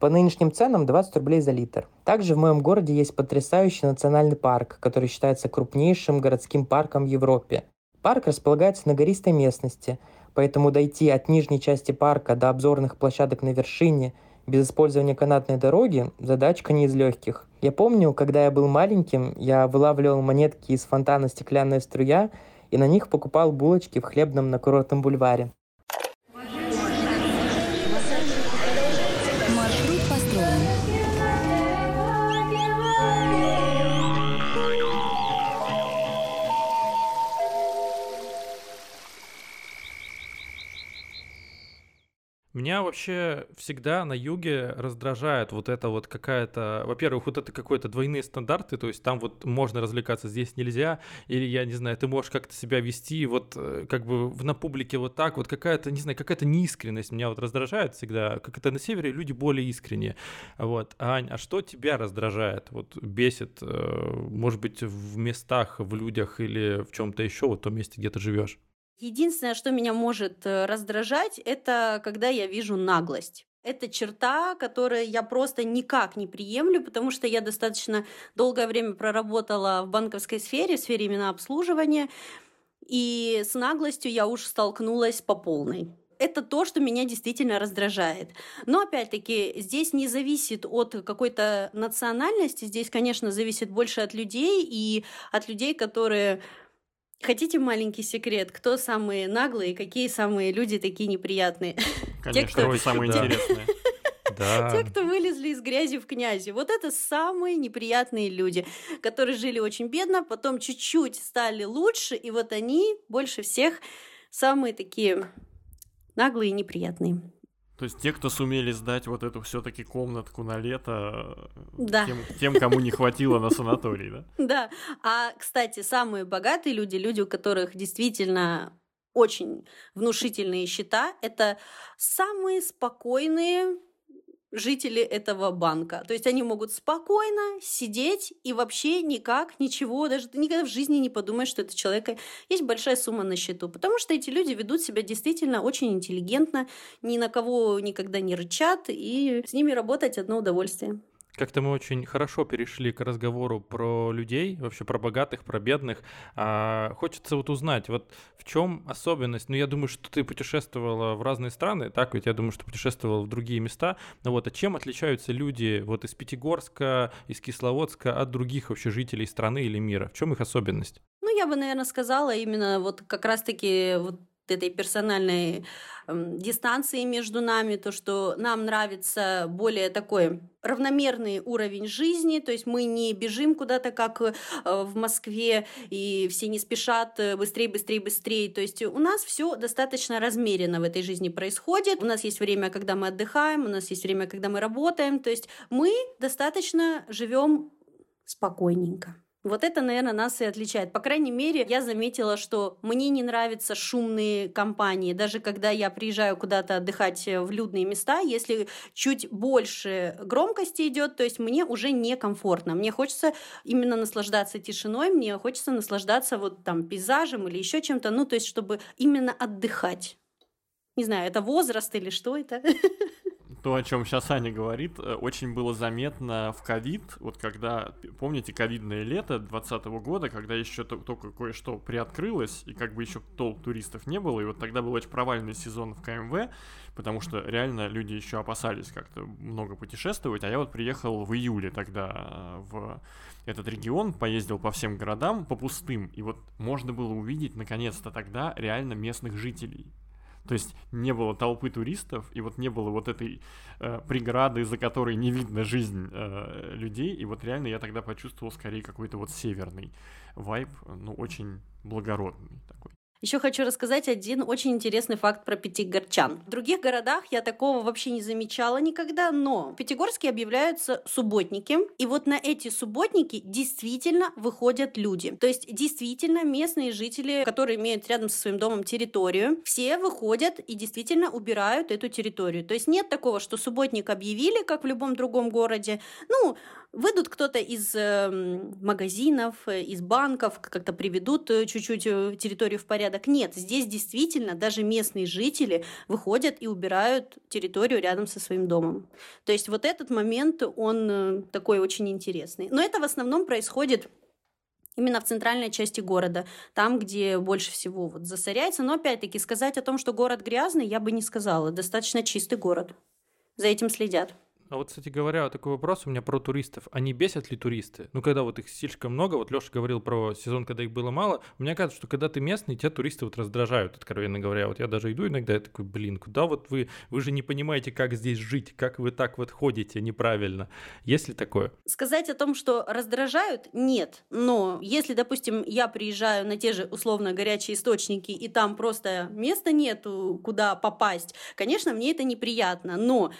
S5: По нынешним ценам 20 рублей за литр. Также в моем городе есть потрясающий национальный парк, который считается крупнейшим городским парком в Европе. Парк располагается на гористой местности, поэтому дойти от нижней части парка до обзорных площадок на вершине без использования канатной дороги – задачка не из легких. Я помню, когда я был маленьким, я вылавливал монетки из фонтана «Стеклянная струя» и на них покупал булочки в хлебном на курортном бульваре.
S4: Меня вообще всегда на юге раздражает вот это вот какая-то, во-первых, вот это какой-то двойные стандарты, то есть там вот можно развлекаться, здесь нельзя, или я не знаю, ты можешь как-то себя вести вот э, как бы на публике вот так, вот какая-то, не знаю, какая-то неискренность меня вот раздражает всегда, как это на севере люди более искренние, вот. Ань, а что тебя раздражает, вот бесит, э, может быть, в местах, в людях или в чем-то еще, вот в том месте, где ты живешь?
S1: Единственное, что меня может э, раздражать, это когда я вижу наглость. Это черта, которую я просто никак не приемлю, потому что я достаточно долгое время проработала в банковской сфере, в сфере именно обслуживания, и с наглостью я уж столкнулась по полной. Это то, что меня действительно раздражает. Но опять-таки здесь не зависит от какой-то национальности, здесь, конечно, зависит больше от людей и от людей, которые Хотите маленький секрет? Кто самые наглые, какие самые люди такие неприятные? <laughs>
S3: Конечно,
S1: кто-
S3: это самое
S4: Да.
S3: интересное. <laughs>
S4: Да.
S1: Те, кто вылезли из грязи в князи. Вот это самые неприятные люди, которые жили очень бедно, потом чуть-чуть стали лучше, и вот они больше всех самые такие наглые и неприятные.
S3: То есть те, кто сумели сдать вот эту все-таки комнатку на лето, э,
S1: Да.
S3: тем, тем, кому не хватило на санаторий, да? <laughs>
S1: Да. А, кстати, самые богатые люди, люди, у которых действительно очень внушительные счета, это самые спокойные жители этого банка. То есть они могут спокойно сидеть и вообще никак, ничего, даже ты никогда в жизни не подумаешь, что это человека есть большая сумма на счету. Потому что эти люди ведут себя действительно очень интеллигентно, ни на кого никогда не рычат, и с ними работать одно удовольствие.
S4: Как-то мы очень хорошо перешли к разговору про людей, вообще про богатых, про бедных. А, хочется вот узнать, вот в чем особенность? Ну, я думаю, что ты путешествовала в разные страны, так ведь я думаю, что путешествовала в другие места. Ну вот, а чем отличаются люди вот из Пятигорска, из Кисловодска от других вообще жителей страны или мира? В чем их особенность?
S1: Ну, я бы, наверное, сказала именно вот как раз-таки вот этой персональной эм, дистанции между нами, то, что нам нравится более такой равномерный уровень жизни, то есть мы не бежим куда-то, как э, в Москве, и все не спешат э, быстрее, быстрее, быстрее. То есть у нас все достаточно размеренно в этой жизни происходит. У нас есть время, когда мы отдыхаем, у нас есть время, когда мы работаем. То есть мы достаточно живем спокойненько. Вот это, наверное, нас и отличает. По крайней мере, я заметила, что мне не нравятся шумные компании. Даже когда я приезжаю куда-то отдыхать в людные места, если чуть больше громкости идет, то есть мне уже некомфортно. Мне хочется именно наслаждаться тишиной, мне хочется наслаждаться вот там пейзажем или еще чем-то, ну, то есть чтобы именно отдыхать. Не знаю, это возраст или что это? <laughs>
S3: То, о чем сейчас Аня говорит, э, очень было заметно в ковид, вот когда, помните, ковидное лето 2020 года, когда еще то- только кое-что приоткрылось, и как бы еще толк туристов не было, и вот тогда был очень провальный сезон в КМВ, потому что реально люди еще опасались как-то много путешествовать, а я вот приехал в июле тогда э, в этот регион, поездил по всем городам, по пустым, и вот можно было увидеть наконец-то тогда реально местных жителей. То есть не было толпы туристов, и вот не было вот этой э, преграды, из-за которой не видно жизнь э, людей. И вот реально я тогда почувствовал скорее какой-то вот северный вайб, ну, очень благородный такой.
S1: Еще хочу рассказать один очень интересный факт про пятигорчан. В других городах я такого вообще не замечала никогда, но в Пятигорске объявляются субботники, и вот на эти субботники действительно выходят люди. То есть действительно местные жители, которые имеют рядом со своим домом территорию, все выходят и действительно убирают эту территорию. То есть нет такого, что субботник объявили, как в любом другом городе. Ну, выйдут кто-то из э, магазинов, э, из банков, как-то приведут э, чуть-чуть э, территорию в порядок. Нет, здесь действительно даже местные жители выходят и убирают территорию рядом со своим домом. То есть вот этот момент, он такой очень интересный. Но это в основном происходит именно в центральной части города, там, где больше всего вот засоряется. Но опять-таки сказать о том, что город грязный, я бы не сказала. Достаточно чистый город. За этим следят.
S4: А вот, кстати говоря, такой вопрос у меня про туристов. Они бесят ли туристы? Ну, когда вот их слишком много, вот Леша говорил про сезон, когда их было мало, мне кажется, что когда ты местный, тебя туристы вот раздражают, откровенно говоря. Вот я даже иду иногда, я такой, блин, куда вот вы, вы же не понимаете, как здесь жить, как вы так вот ходите неправильно. Есть ли такое?
S1: Сказать о том, что раздражают, нет. Но если, допустим, я приезжаю на те же условно горячие источники, и там просто места нету, куда попасть, конечно, мне это неприятно. Но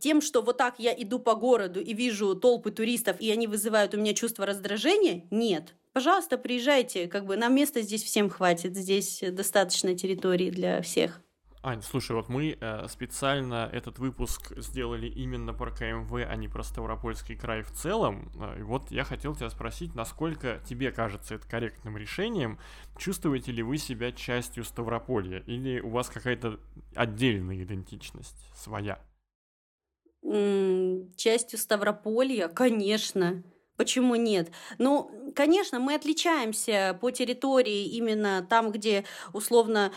S1: тем, что вот так я иду по городу и вижу толпы туристов, и они вызывают у меня чувство раздражения, нет. Пожалуйста, приезжайте, как бы нам места здесь всем хватит, здесь достаточно территории для всех.
S3: Ань, слушай, вот мы э, специально этот выпуск сделали именно про КМВ, а не про Ставропольский край в целом. Э, и вот я хотел тебя спросить, насколько тебе кажется это корректным решением? Чувствуете ли вы себя частью Ставрополья? Или у вас какая-то отдельная идентичность своя?
S1: Частью Ставрополья, конечно. Почему нет? Ну, конечно, мы отличаемся по территории именно там, где условно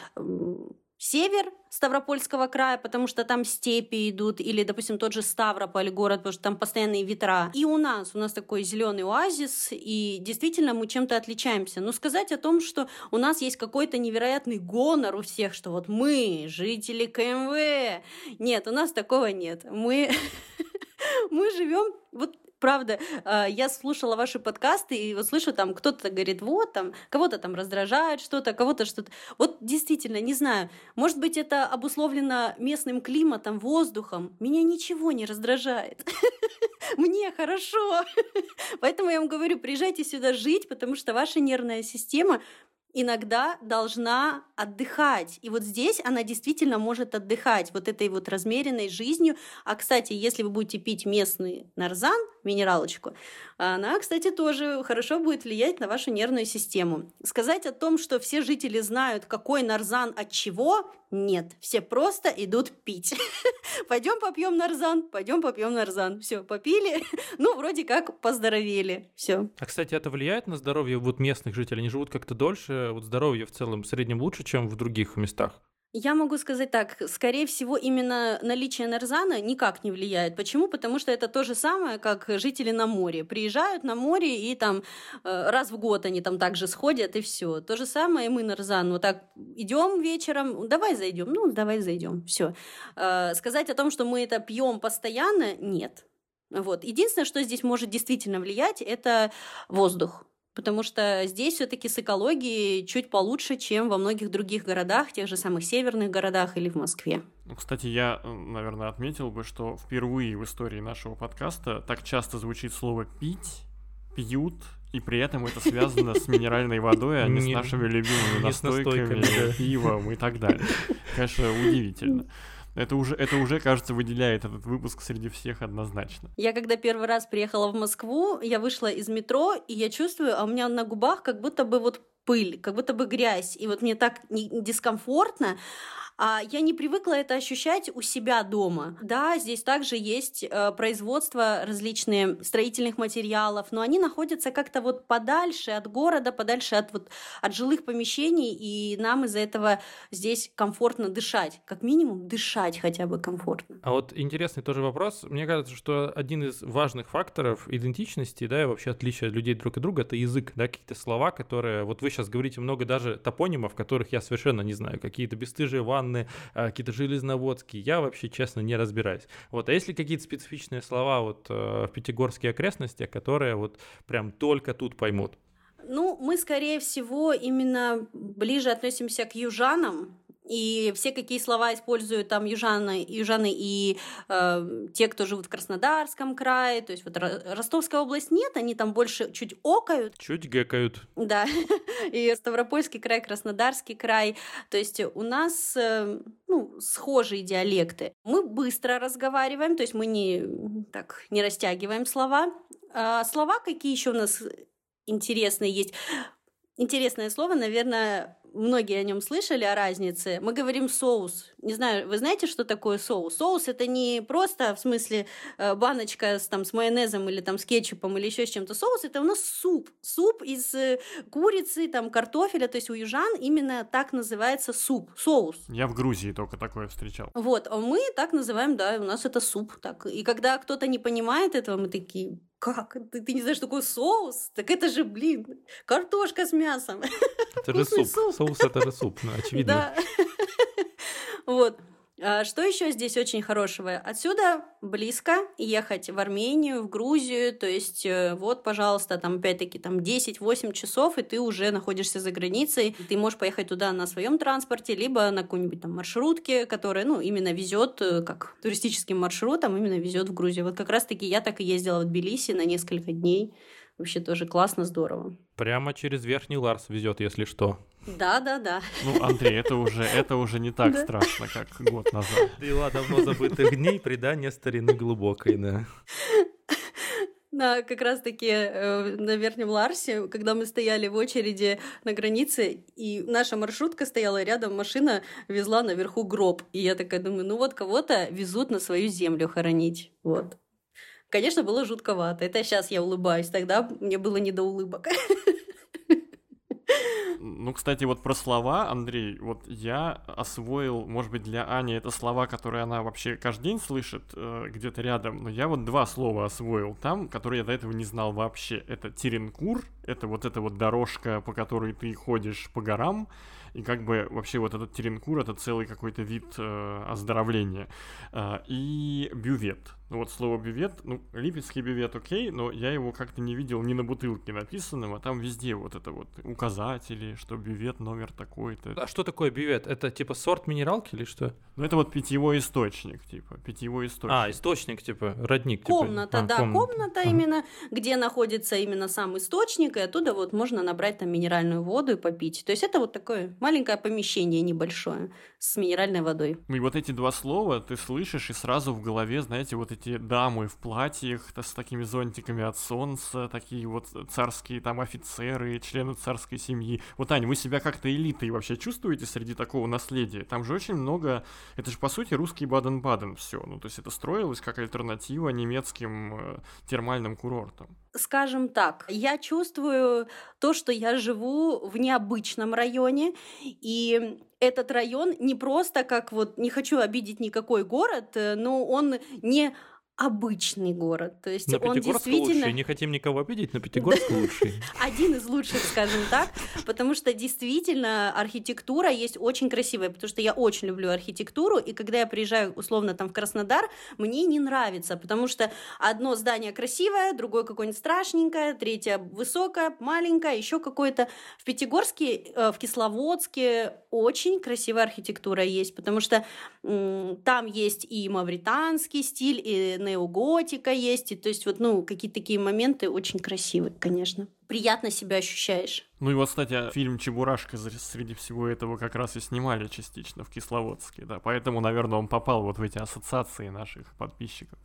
S1: север Ставропольского края, потому что там степи идут, или, допустим, тот же Ставрополь город, потому что там постоянные ветра. И у нас, у нас такой зеленый оазис, и действительно мы чем-то отличаемся. Но сказать о том, что у нас есть какой-то невероятный гонор у всех, что вот мы, жители КМВ, нет, у нас такого нет. Мы <laughs> мы живем вот правда, а, я слушала ваши подкасты, и вот слышу там, кто-то говорит, вот там, кого-то там раздражает что-то, кого-то что-то. Вот действительно, не знаю, может быть, это обусловлено местным климатом, воздухом. Меня ничего не раздражает. <laughs> Мне хорошо. <laughs> Поэтому я вам говорю, приезжайте сюда жить, потому что ваша нервная система иногда должна отдыхать. И вот здесь она действительно может отдыхать вот этой вот размеренной жизнью. А, кстати, если вы будете пить местный нарзан, минералочку, она, кстати, тоже хорошо будет влиять на вашу нервную систему. Сказать о том, что все жители знают, какой нарзан от чего, нет. Все просто идут пить. <laughs> Пойдем попьем нарзан, пойдем попьем нарзан. Все, попили, <laughs> ну, вроде как поздоровели. Все.
S4: А, кстати, это влияет на здоровье вот местных жителей? Они живут как-то дольше, вот здоровье в целом в среднем лучше, чем в других местах?
S1: Я могу сказать так, скорее всего, именно наличие нарзана никак не влияет. Почему? Потому что это то же самое, как жители на море. Приезжают на море и там э, раз в год они там также сходят и все. То же самое и мы нарзан. Вот так идем вечером, давай зайдем, ну давай зайдем, все. Э, сказать о том, что мы это пьем постоянно, нет. Вот. Единственное, что здесь может действительно влиять, это воздух. Потому что здесь все-таки с экологией чуть получше, чем во многих других городах, тех же самых северных городах или в Москве.
S3: Ну, кстати, я, э, наверное, отметил бы, что впервые в истории нашего подкаста так часто звучит слово «пить», «пьют», и при этом это связано с минеральной водой, а не, с нашими любимыми настойками, пивом и так далее. Конечно, удивительно. Это уже, это уже, кажется, выделяет этот выпуск среди всех однозначно.
S1: Я когда первый раз приехала в Москву, я вышла из метро, и я чувствую, а у меня на губах как будто бы вот пыль, как будто бы грязь. И вот мне так дискомфортно. А я не привыкла это ощущать у себя дома. Да, здесь также есть э, производство различных строительных материалов, но они находятся как-то вот подальше от города, подальше от, вот, от жилых помещений, и нам из-за этого здесь комфортно дышать. Как минимум дышать хотя бы комфортно.
S4: А вот интересный тоже вопрос. Мне кажется, что один из важных факторов идентичности, да, и вообще отличия людей друг от друга, это язык, да, какие-то слова, которые... Вот вы сейчас говорите много даже топонимов, которых я совершенно не знаю. Какие-то бесстыжие ванны, ванны, а, какие-то железноводские. Я вообще, честно, не разбираюсь. Вот, а если какие-то специфичные слова вот э, в пятигорские окрестности, которые вот прям только тут поймут?
S1: Ну, мы, скорее всего, именно ближе относимся к южанам, и все какие слова используют там южаны, южаны и э, те, кто живут в Краснодарском крае, то есть вот Ростовская область нет, они там больше чуть окают.
S4: Чуть гекают.
S1: Да, <laughs> и Ставропольский край, Краснодарский край, то есть у нас э, ну, схожие диалекты. Мы быстро разговариваем, то есть мы не так не растягиваем слова. А слова какие еще у нас интересные есть? Интересное слово, наверное, многие о нем слышали, о разнице. Мы говорим соус. Не знаю, вы знаете, что такое соус? Соус это не просто в смысле э, баночка с, там, с майонезом или там с кетчупом или еще с чем-то. Соус это у нас суп. Суп из э, курицы, там, картофеля. То есть у южан именно так называется суп, соус.
S3: Я в Грузии только такое встречал.
S1: Вот, а мы так называем, да, у нас это суп. Так. И когда кто-то не понимает этого, мы такие, как? Ты, ты не знаешь, что такое соус? Так это же, блин, картошка с мясом.
S4: Это <laughs> же суп. суп. Соус это же суп, ну, <laughs> очевидно.
S1: Да. <laughs> Вот. А что еще здесь очень хорошего? Отсюда близко ехать в Армению, в Грузию, то есть э, вот, пожалуйста, там опять-таки там 10-8 часов, и ты уже находишься за границей, ты можешь поехать туда на своем транспорте, либо на какой-нибудь там маршрутке, которая, ну, именно везет, э, как туристическим маршрутом, именно везет в Грузию. Вот как раз-таки я так и ездила в Тбилиси на несколько дней. Вообще тоже классно, здорово.
S4: Прямо через Верхний Ларс везет, если что.
S1: Да, да, да.
S3: Ну, Андрей, это уже, это уже не так страшно, как год назад.
S4: Дела давно забытых дней, предание старины глубокой, да.
S1: Да, как раз-таки э, на Верхнем Ларсе, когда мы стояли в очереди на границе, и наша маршрутка стояла рядом, машина везла наверху гроб. И я такая думаю, ну вот кого-то везут на свою землю хоронить. Вот. Конечно, было жутковато. Это сейчас я улыбаюсь, тогда мне было не до улыбок.
S3: Ну, кстати, вот про слова, Андрей, вот я освоил, может быть, для Ани это слова, которые она вообще каждый день слышит э, где-то рядом, но я вот два слова освоил там, которые я до этого не знал вообще. Это Теренкур, это вот эта вот дорожка, по которой ты ходишь по горам, и как бы вообще вот этот теренкур это целый какой-то вид э, оздоровления. Э, и бювет. Ну вот слово бювет, ну, липецкий бювет окей, но я его как-то не видел ни на бутылке написанного, там везде вот это вот указатели, что бювет номер такой-то.
S4: А что такое бювет? Это типа сорт минералки или что?
S3: Ну это вот питьевой источник, типа, питьевой источник.
S4: А, источник, типа, родник.
S1: Комната,
S4: типа.
S1: да, а, комната, комната именно, где находится именно сам источник, и оттуда вот можно набрать там минеральную воду и попить. То есть это вот такое маленькое помещение небольшое с минеральной водой.
S3: И вот эти два слова ты слышишь, и сразу в голове, знаете, вот эти эти дамы в платьях с такими зонтиками от солнца, такие вот царские там офицеры, члены царской семьи. Вот, Аня, вы себя как-то элитой вообще чувствуете среди такого наследия? Там же очень много... Это же, по сути, русский Баден-Баден все. Ну, то есть это строилось как альтернатива немецким э, термальным курортам.
S1: Скажем так, я чувствую то, что я живу в необычном районе, и этот район не просто как вот, не хочу обидеть никакой город, э, но он не обычный город. То есть
S4: но
S1: он действительно...
S4: лучший. Не хотим никого обидеть, но Пятигорск лучший. <laughs>
S1: Один из лучших, скажем так, потому что действительно архитектура есть очень красивая, потому что я очень люблю архитектуру, и когда я приезжаю условно там в Краснодар, мне не нравится, потому что одно здание красивое, другое какое-нибудь страшненькое, третье высокое, маленькое, еще какое-то. В Пятигорске, э, в Кисловодске очень красивая архитектура есть, потому что там есть и мавританский стиль, и неоготика есть, и то есть вот, ну, какие-то такие моменты очень красивые, конечно. Приятно себя ощущаешь.
S3: Ну и вот, кстати, фильм «Чебурашка» среди всего этого как раз и снимали частично в Кисловодске, да, поэтому, наверное, он попал вот в эти ассоциации наших подписчиков.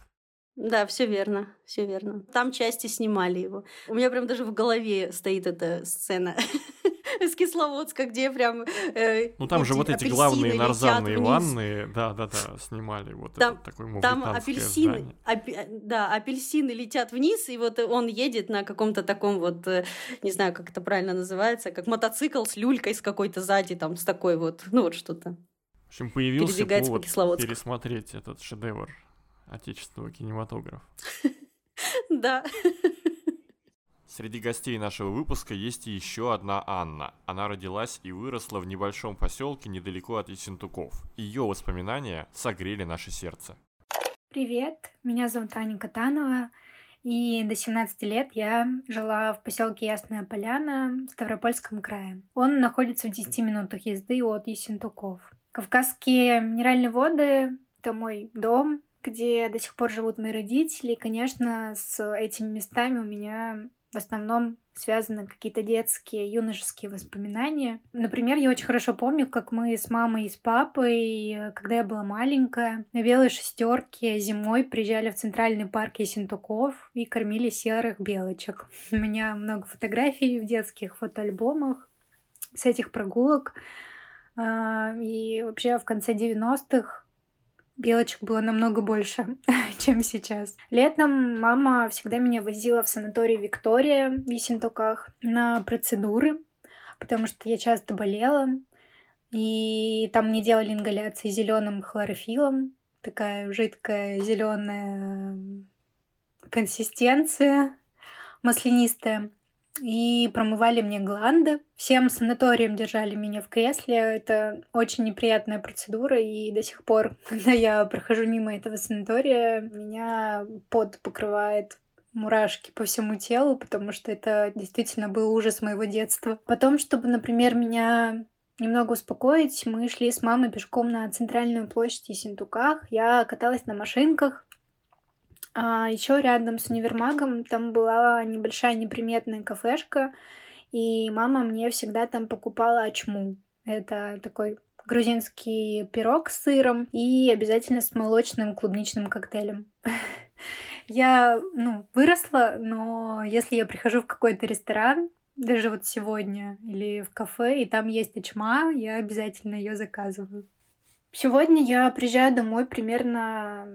S1: Да, все верно, все верно. Там части снимали его. У меня прям даже в голове стоит эта сцена <laughs> из Кисловодска, где прям... Э,
S3: ну там же вот эти главные нарзанные ванны, да-да-да, снимали вот там, это такое
S1: Там апельсины, ап, да, апельсины летят вниз, и вот он едет на каком-то таком вот, э, не знаю, как это правильно называется, как мотоцикл с люлькой с какой-то сзади, там, с такой вот, ну вот что-то.
S3: В общем, появился повод по пересмотреть этот шедевр отечественного кинематографа. <laughs>
S1: Да.
S3: Среди гостей нашего выпуска есть и еще одна Анна. Она родилась и выросла в небольшом поселке недалеко от Ессентуков. Ее воспоминания согрели наше сердце.
S6: Привет, меня зовут Аня Катанова. И до 17 лет я жила в поселке Ясная Поляна в Ставропольском крае. Он находится в 10 минутах езды от Ессентуков. Кавказские минеральные воды — это мой дом, где до сих пор живут мои родители. И, конечно, с этими местами у меня в основном связаны какие-то детские, юношеские воспоминания. Например, я очень хорошо помню, как мы с мамой и с папой, когда я была маленькая, на белой шестерке зимой приезжали в центральный парк Ессентуков и кормили серых белочек. <laughs> У меня много фотографий в детских фотоальбомах с этих прогулок. А, и вообще в конце 90-х белочек было намного больше, <laughs> чем сейчас. Летом мама всегда меня возила в санаторий Виктория в Ессентуках на процедуры, потому что я часто болела. И там мне делали ингаляции зеленым хлорофилом, такая жидкая зеленая консистенция, маслянистая и промывали мне гланды. Всем санаторием держали меня в кресле. Это очень неприятная процедура, и до сих пор, <laughs> когда я прохожу мимо этого санатория, меня пот покрывает мурашки по всему телу, потому что это действительно был ужас моего детства. Потом, чтобы, например, меня немного успокоить, мы шли с мамой пешком на центральную площадь Ессентуках. Я каталась на машинках, а еще рядом с универмагом там была небольшая неприметная кафешка, и мама мне всегда там покупала ачму. Это такой грузинский пирог с сыром и обязательно с молочным клубничным коктейлем. <laughs> Я, ну, выросла, но если я прихожу в какой-то ресторан, даже вот сегодня, или в кафе, и там есть ачма, я обязательно ее заказываю. Сегодня я приезжаю домой примерно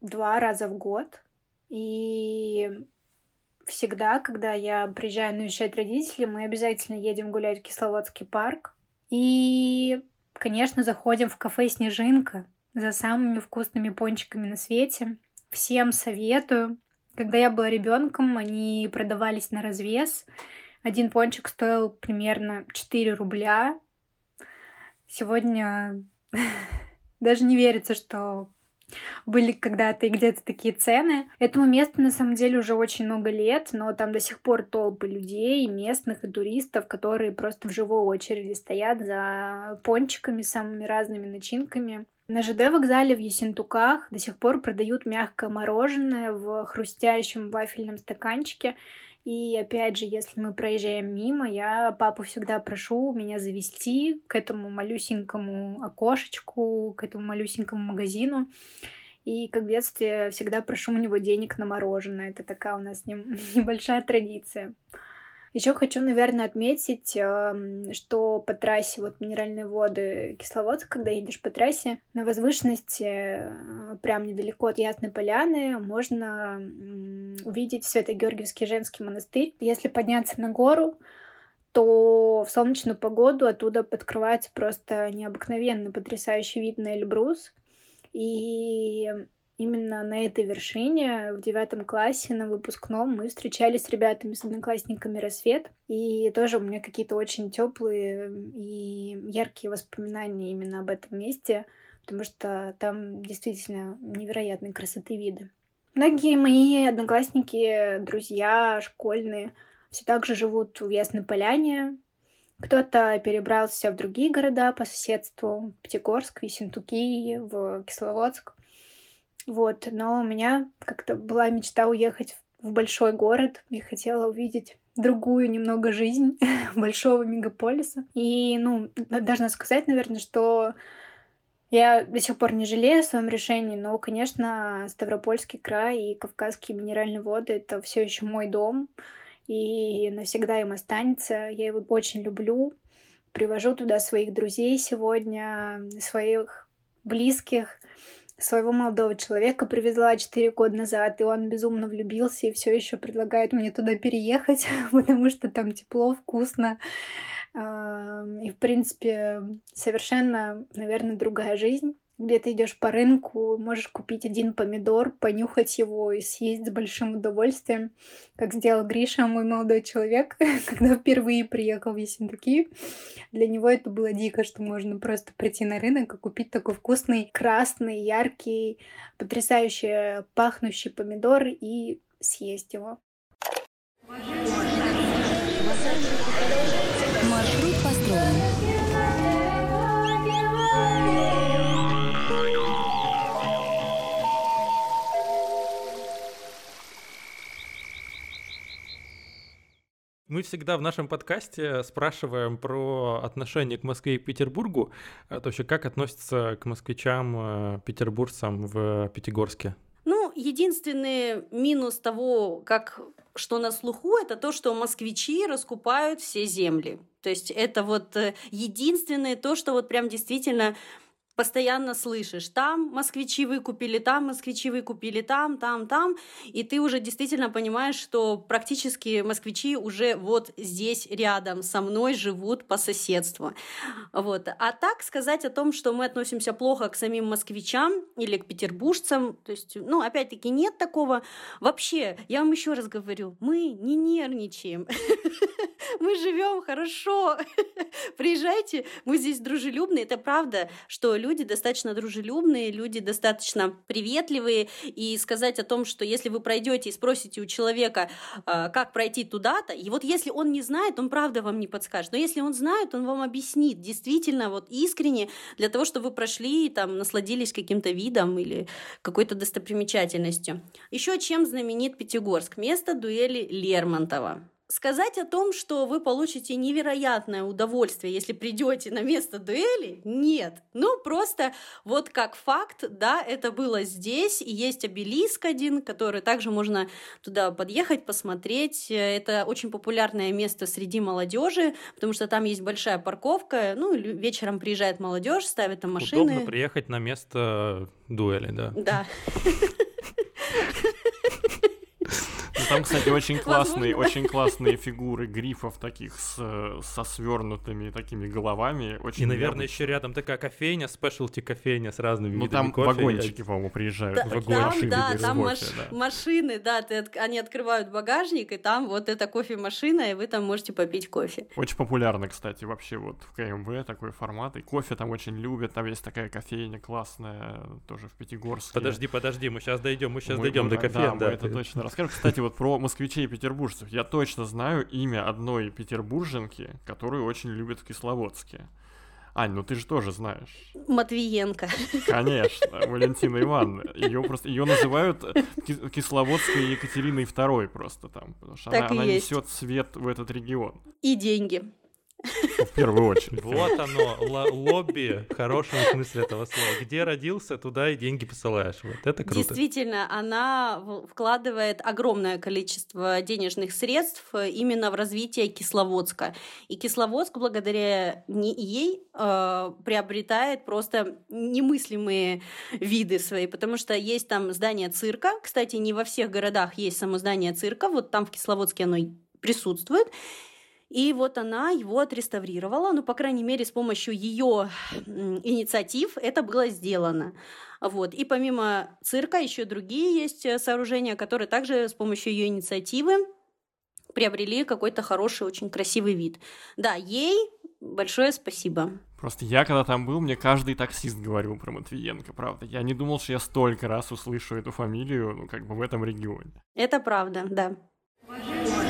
S6: два раза в год. И всегда, когда я приезжаю навещать родителей, мы обязательно едем гулять в Кисловодский парк. И, конечно, заходим в кафе «Снежинка» за самыми вкусными пончиками на свете. Всем советую. Когда я была ребенком, они продавались на развес. Один пончик стоил примерно 4 рубля. Сегодня <laughs> даже не верится, что были когда-то и где-то такие цены. Этому месту на самом деле уже очень много лет, но там до сих пор толпы людей, местных и туристов, которые просто в живой очереди стоят за пончиками, самыми разными начинками. На ЖД вокзале в Ессентуках до сих пор продают мягкое мороженое в хрустящем вафельном стаканчике. И опять же, если мы проезжаем мимо, я папу всегда прошу меня завести к этому малюсенькому окошечку, к этому малюсенькому магазину. И как в детстве всегда прошу у него денег на мороженое. Это такая у нас с ним <laughs> небольшая традиция. Еще хочу, наверное, отметить, что по трассе вот минеральные воды Кисловодск, когда едешь по трассе, на возвышенности, э, прям недалеко от Ясной Поляны, можно увидеть Свято-Георгиевский женский монастырь. Если подняться на гору, то в солнечную погоду оттуда подкрывается просто необыкновенно потрясающий вид на Эльбрус. И именно на этой вершине в девятом классе на выпускном мы встречались с ребятами, с одноклассниками рассвет. И тоже у меня какие-то очень теплые и яркие воспоминания именно об этом месте, потому что там действительно невероятной красоты виды. Многие мои одноклассники, друзья, школьные, все так же живут в Ясной Поляне. Кто-то перебрался в другие города по соседству, в Пятигорск, Ессентуки, в Кисловодск. Вот, но у меня как-то была мечта уехать в большой город. Я хотела увидеть другую немного жизнь <laughs> большого мегаполиса. И, ну, должна сказать, наверное, что я до сих пор не жалею о своем решении, но, конечно, Ставропольский край и Кавказские минеральные воды — это все еще мой дом, и навсегда им останется. Я его очень люблю. Привожу туда своих друзей сегодня, своих близких своего молодого человека привезла 4 года назад, и он безумно влюбился и все еще предлагает мне туда переехать, <laughs> потому что там тепло, вкусно. И, в принципе, совершенно, наверное, другая жизнь где ты идешь по рынку, можешь купить один помидор, понюхать его и съесть с большим удовольствием, как сделал Гриша, мой молодой человек, <laughs> когда впервые приехал в Ессентуки. Для него это было дико, что можно просто прийти на рынок и купить такой вкусный, красный, яркий, потрясающе пахнущий помидор и съесть его.
S7: Маршрут
S4: Мы всегда в нашем подкасте спрашиваем про отношение к Москве и Петербургу. А, то есть как относятся к москвичам, э, петербуржцам в Пятигорске?
S1: Ну, единственный минус того, как что на слуху, это то, что москвичи раскупают все земли. То есть это вот э, единственное то, что вот прям действительно постоянно слышишь, там москвичи выкупили, там москвичи выкупили, там, там, там, и ты уже действительно понимаешь, что практически москвичи уже вот здесь рядом со мной живут по соседству. Вот. А так сказать о том, что мы относимся плохо к самим москвичам или к петербуржцам, то есть, ну, опять-таки, нет такого. Вообще, я вам еще раз говорю, мы не нервничаем. <laughs> Мы живем хорошо. <laughs> Приезжайте, мы здесь дружелюбные. Это правда, что люди люди достаточно дружелюбные, люди достаточно приветливые, и сказать о том, что если вы пройдете и спросите у человека, а, как пройти туда-то, и вот если он не знает, он правда вам не подскажет, но если он знает, он вам объяснит действительно вот искренне для того, чтобы вы прошли и там насладились каким-то видом или какой-то достопримечательностью. Еще чем знаменит Пятигорск? Место дуэли Лермонтова. Сказать о том, что вы получите невероятное удовольствие, если придете на место дуэли, нет. Ну, просто вот как факт, да, это было здесь, и есть обелиск один, который также можно туда подъехать, посмотреть. Это очень популярное место среди молодежи, потому что там есть большая парковка, ну, вечером приезжает молодежь, ставит там машины.
S4: Удобно приехать на место дуэли, да.
S1: Да. <laughs>
S3: Там, кстати, очень классные, очень классные фигуры грифов таких с, со свернутыми такими головами. Очень
S4: и, наверное, еще рядом такая кофейня, спешлти кофейня с разными ну, видами
S3: там
S4: кофе.
S3: вагончики, по-моему, приезжают.
S1: Да, там, да, там кофе, маш... да. машины, да, ты, они открывают багажник, и там вот эта кофемашина, и вы там можете попить кофе.
S3: Очень популярно, кстати, вообще вот в КМВ такой формат, и кофе там очень любят, там есть такая кофейня классная, тоже в Пятигорске.
S4: Подожди, подожди, мы сейчас дойдем, мы сейчас мы, дойдем мы, до кофе. Да,
S3: да, мы это точно расскажем. Кстати, вот про москвичей и петербуржцев. Я точно знаю имя одной петербурженки, которую очень любят в Кисловодске. Ань, ну ты же тоже знаешь.
S1: Матвиенко.
S3: Конечно, <laughs> Валентина Ивановна. Ее просто ее называют Кисловодской Екатериной II просто там, потому что так она, она несет свет в этот регион.
S1: И деньги.
S3: В первую очередь.
S4: Вот оно, лобби в хорошем смысле этого слова. Где родился, туда и деньги посылаешь. Вот это круто.
S1: Действительно, она вкладывает огромное количество денежных средств именно в развитие Кисловодска. И Кисловодск благодаря ей э, приобретает просто немыслимые виды свои, потому что есть там здание цирка. Кстати, не во всех городах есть само здание цирка. Вот там в Кисловодске оно присутствует. И вот она его отреставрировала, ну, по крайней мере, с помощью ее инициатив это было сделано. Вот. И помимо цирка еще другие есть э, сооружения, которые также с помощью ее инициативы приобрели какой-то хороший, очень красивый вид. Да, ей большое спасибо.
S3: Просто я, когда там был, мне каждый таксист говорил про Матвиенко, правда. Я не думал, что я столько раз услышу эту фамилию, ну, как бы в этом регионе.
S1: Это правда, да.
S7: Маршрут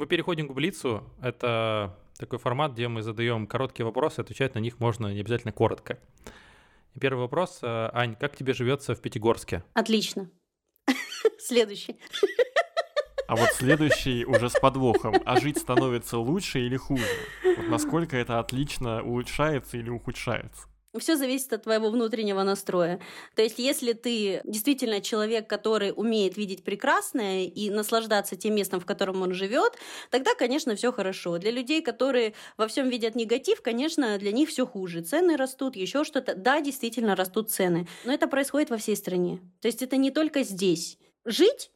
S4: Мы переходим к Блицу. Это такой формат, где мы задаем короткие вопросы, отвечать на них можно не обязательно коротко. первый вопрос. Э, Ань, как тебе живется в Пятигорске?
S1: Отлично. <laughs> Следующий.
S3: А вот следующий уже с подвохом. А жить становится лучше или хуже? Вот насколько это отлично улучшается или ухудшается?
S1: Все зависит от твоего внутреннего настроя. То есть, если ты действительно человек, который умеет видеть прекрасное и наслаждаться тем местом, в котором он живет, тогда, конечно, все хорошо. Для людей, которые во всем видят негатив, конечно, для них все хуже. Цены растут, еще что-то. Да, действительно растут цены. Но это происходит во всей стране. То есть, это не только здесь. Жить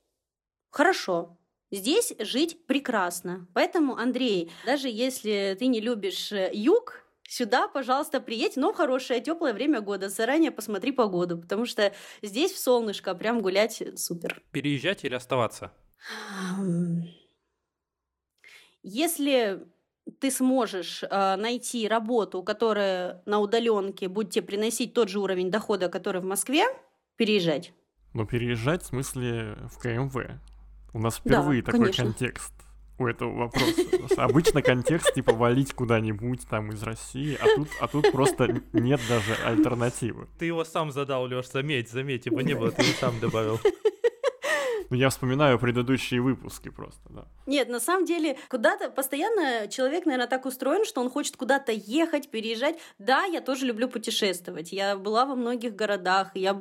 S1: хорошо, Здесь жить прекрасно. Поэтому, Андрей, даже если ты не любишь э, юг, сюда, пожалуйста, приедь, но в хорошее теплое время года. Заранее посмотри погоду, потому что здесь в солнышко прям гулять супер.
S4: Переезжать или оставаться?
S1: Если ты сможешь э, найти работу, которая на удаленке будет тебе приносить тот же уровень дохода, который в Москве, переезжать.
S3: Но переезжать в смысле в КМВ. У нас
S1: Да,
S3: впервые такой
S1: конечно.
S3: контекст у этого вопроса. Обычно контекст типа валить куда-нибудь там из России, а тут, а тут просто нет даже альтернативы.
S4: Ты его сам задал, Леш, заметь, заметь, его не было, ты его сам добавил.
S3: Ну, я вспоминаю предыдущие выпуски просто, да.
S1: Нет, на самом деле, куда-то постоянно человек, наверное, так устроен, что он хочет куда-то ехать, переезжать. Да, я тоже люблю путешествовать. Я была во многих городах. Я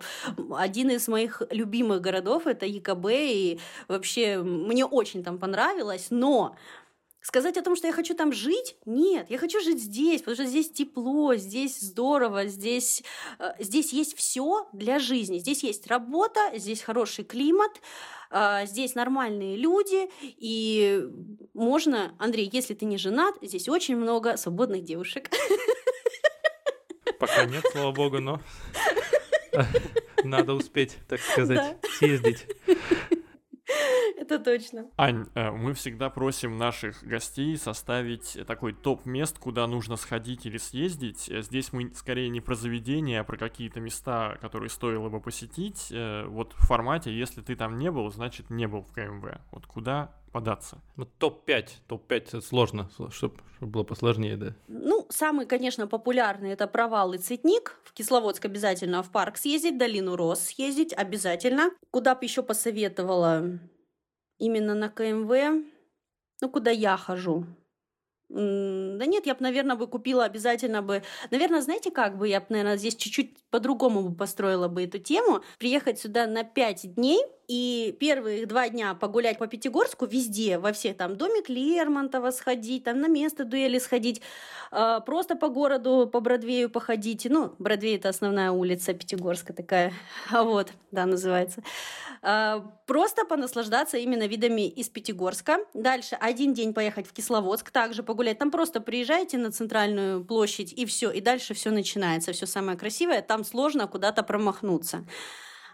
S1: один из моих любимых городов это ЕКБ, и вообще мне очень там понравилось. Но Сказать о том, что я хочу там жить? Нет, я хочу жить здесь, потому что здесь тепло, здесь здорово, здесь, э, здесь есть все для жизни. Здесь есть работа, здесь хороший климат, э, здесь нормальные люди, и можно, Андрей, если ты не женат, здесь очень много свободных девушек. <laughs>
S4: Пока нет, слава богу, но <laughs> надо успеть, так сказать,
S1: Да.
S4: съездить. <laughs>
S1: Это точно.
S3: Ань, э, мы всегда просим наших гостей составить такой топ мест, куда нужно сходить или съездить. Э, Здесь мы скорее не про заведения, а про какие-то места, которые стоило бы посетить. Э, Вот в формате, если ты там не был, значит не был в КМВ. Вот куда податься?
S4: Вот топ-5, топ-5 это сложно, чтобы было посложнее, да.
S1: Ну, самый, конечно, популярный это провал и цветник. В Кисловодск обязательно в парк съездить, долину Рос съездить обязательно. Куда бы еще посоветовала именно на КМВ? Ну, куда я хожу? Да нет, я бы, наверное, бы купила обязательно бы... Наверное, знаете, как бы я бы, наверное, здесь чуть-чуть по-другому бы построила бы эту тему. Приехать сюда на 5 дней и первые два дня погулять по Пятигорску везде, во всех там домик Лермонтова сходить, там на место дуэли сходить, а, просто по городу, по Бродвею походить. Ну, Бродвей — это основная улица Пятигорска такая, <laughs> а вот, да, называется. А, Просто понаслаждаться именно видами из Пятигорска. Дальше один день поехать в Кисловодск, также погулять. Там просто приезжаете на центральную площадь и все, и дальше все начинается, все самое красивое. Там сложно куда-то промахнуться.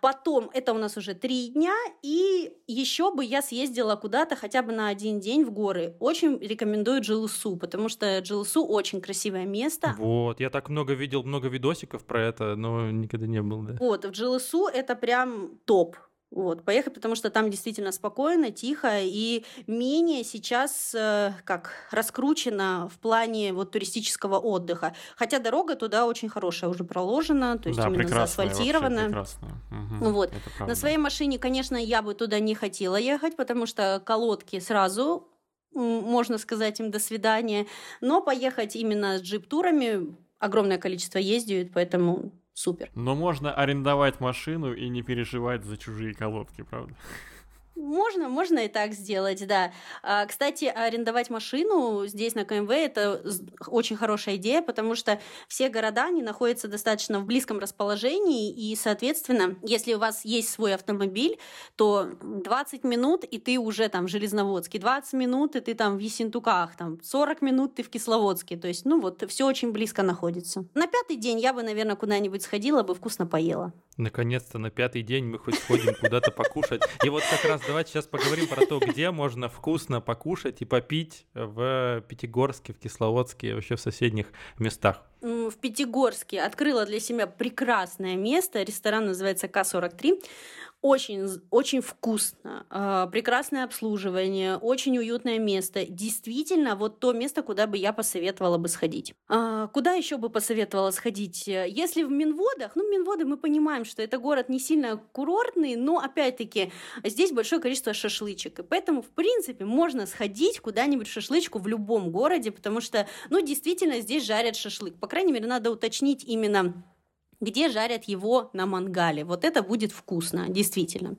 S1: Потом это у нас уже три дня, и еще бы я съездила куда-то хотя бы на один день в горы. Очень рекомендую Джилсу, потому что Джилсу очень красивое место.
S4: Вот, я так много видел, много видосиков про это, но никогда не был, да.
S1: Вот, в Джилсу это прям топ. Вот, поехать, потому что там действительно спокойно, тихо и менее сейчас э, как раскручено в плане вот туристического отдыха. Хотя дорога туда очень хорошая, уже проложена, то есть
S3: да,
S1: именно заасфальтирована.
S3: прекрасная.
S1: Ну вот, На своей машине, конечно, я бы туда не хотела ехать, потому что колодки сразу, можно сказать им до свидания. Но поехать именно с джип-турами огромное количество ездят, поэтому супер.
S3: Но можно арендовать машину и не переживать за чужие колодки, правда?
S1: Можно, можно и так сделать, да. А, Кстати, арендовать машину здесь на КМВ это очень хорошая идея, потому что все города они находятся достаточно в близком расположении, и, соответственно, если у вас есть свой автомобиль, то 20 минут, и ты уже там в Железноводске, 20 минут, и ты там в Ессентуках, там 40 минут ты в Кисловодске. То есть, ну вот, все очень близко находится. На пятый день я бы, наверное, куда-нибудь сходила бы, вкусно поела.
S4: Наконец-то на пятый день мы хоть сходим куда-то покушать. И вот как раз давайте сейчас поговорим про то, где можно вкусно покушать и попить в Пятигорске, в Кисловодске, вообще в соседних местах.
S1: В Пятигорске открыла для себя прекрасное место. Ресторан называется К-43. Очень, очень вкусно, а, прекрасное обслуживание, очень уютное место. Действительно, вот то место, куда бы я посоветовала бы сходить. А, Куда еще бы посоветовала сходить? Э, Если в Минводах, ну, Минводы мы понимаем, что это город не сильно курортный, но опять-таки здесь большое количество шашлычек. И поэтому, в принципе, можно сходить куда-нибудь в шашлычку в любом городе, потому что, ну, действительно, здесь жарят шашлык. По крайней мере, надо уточнить именно где жарят его на мангале. Вот это будет вкусно, действительно.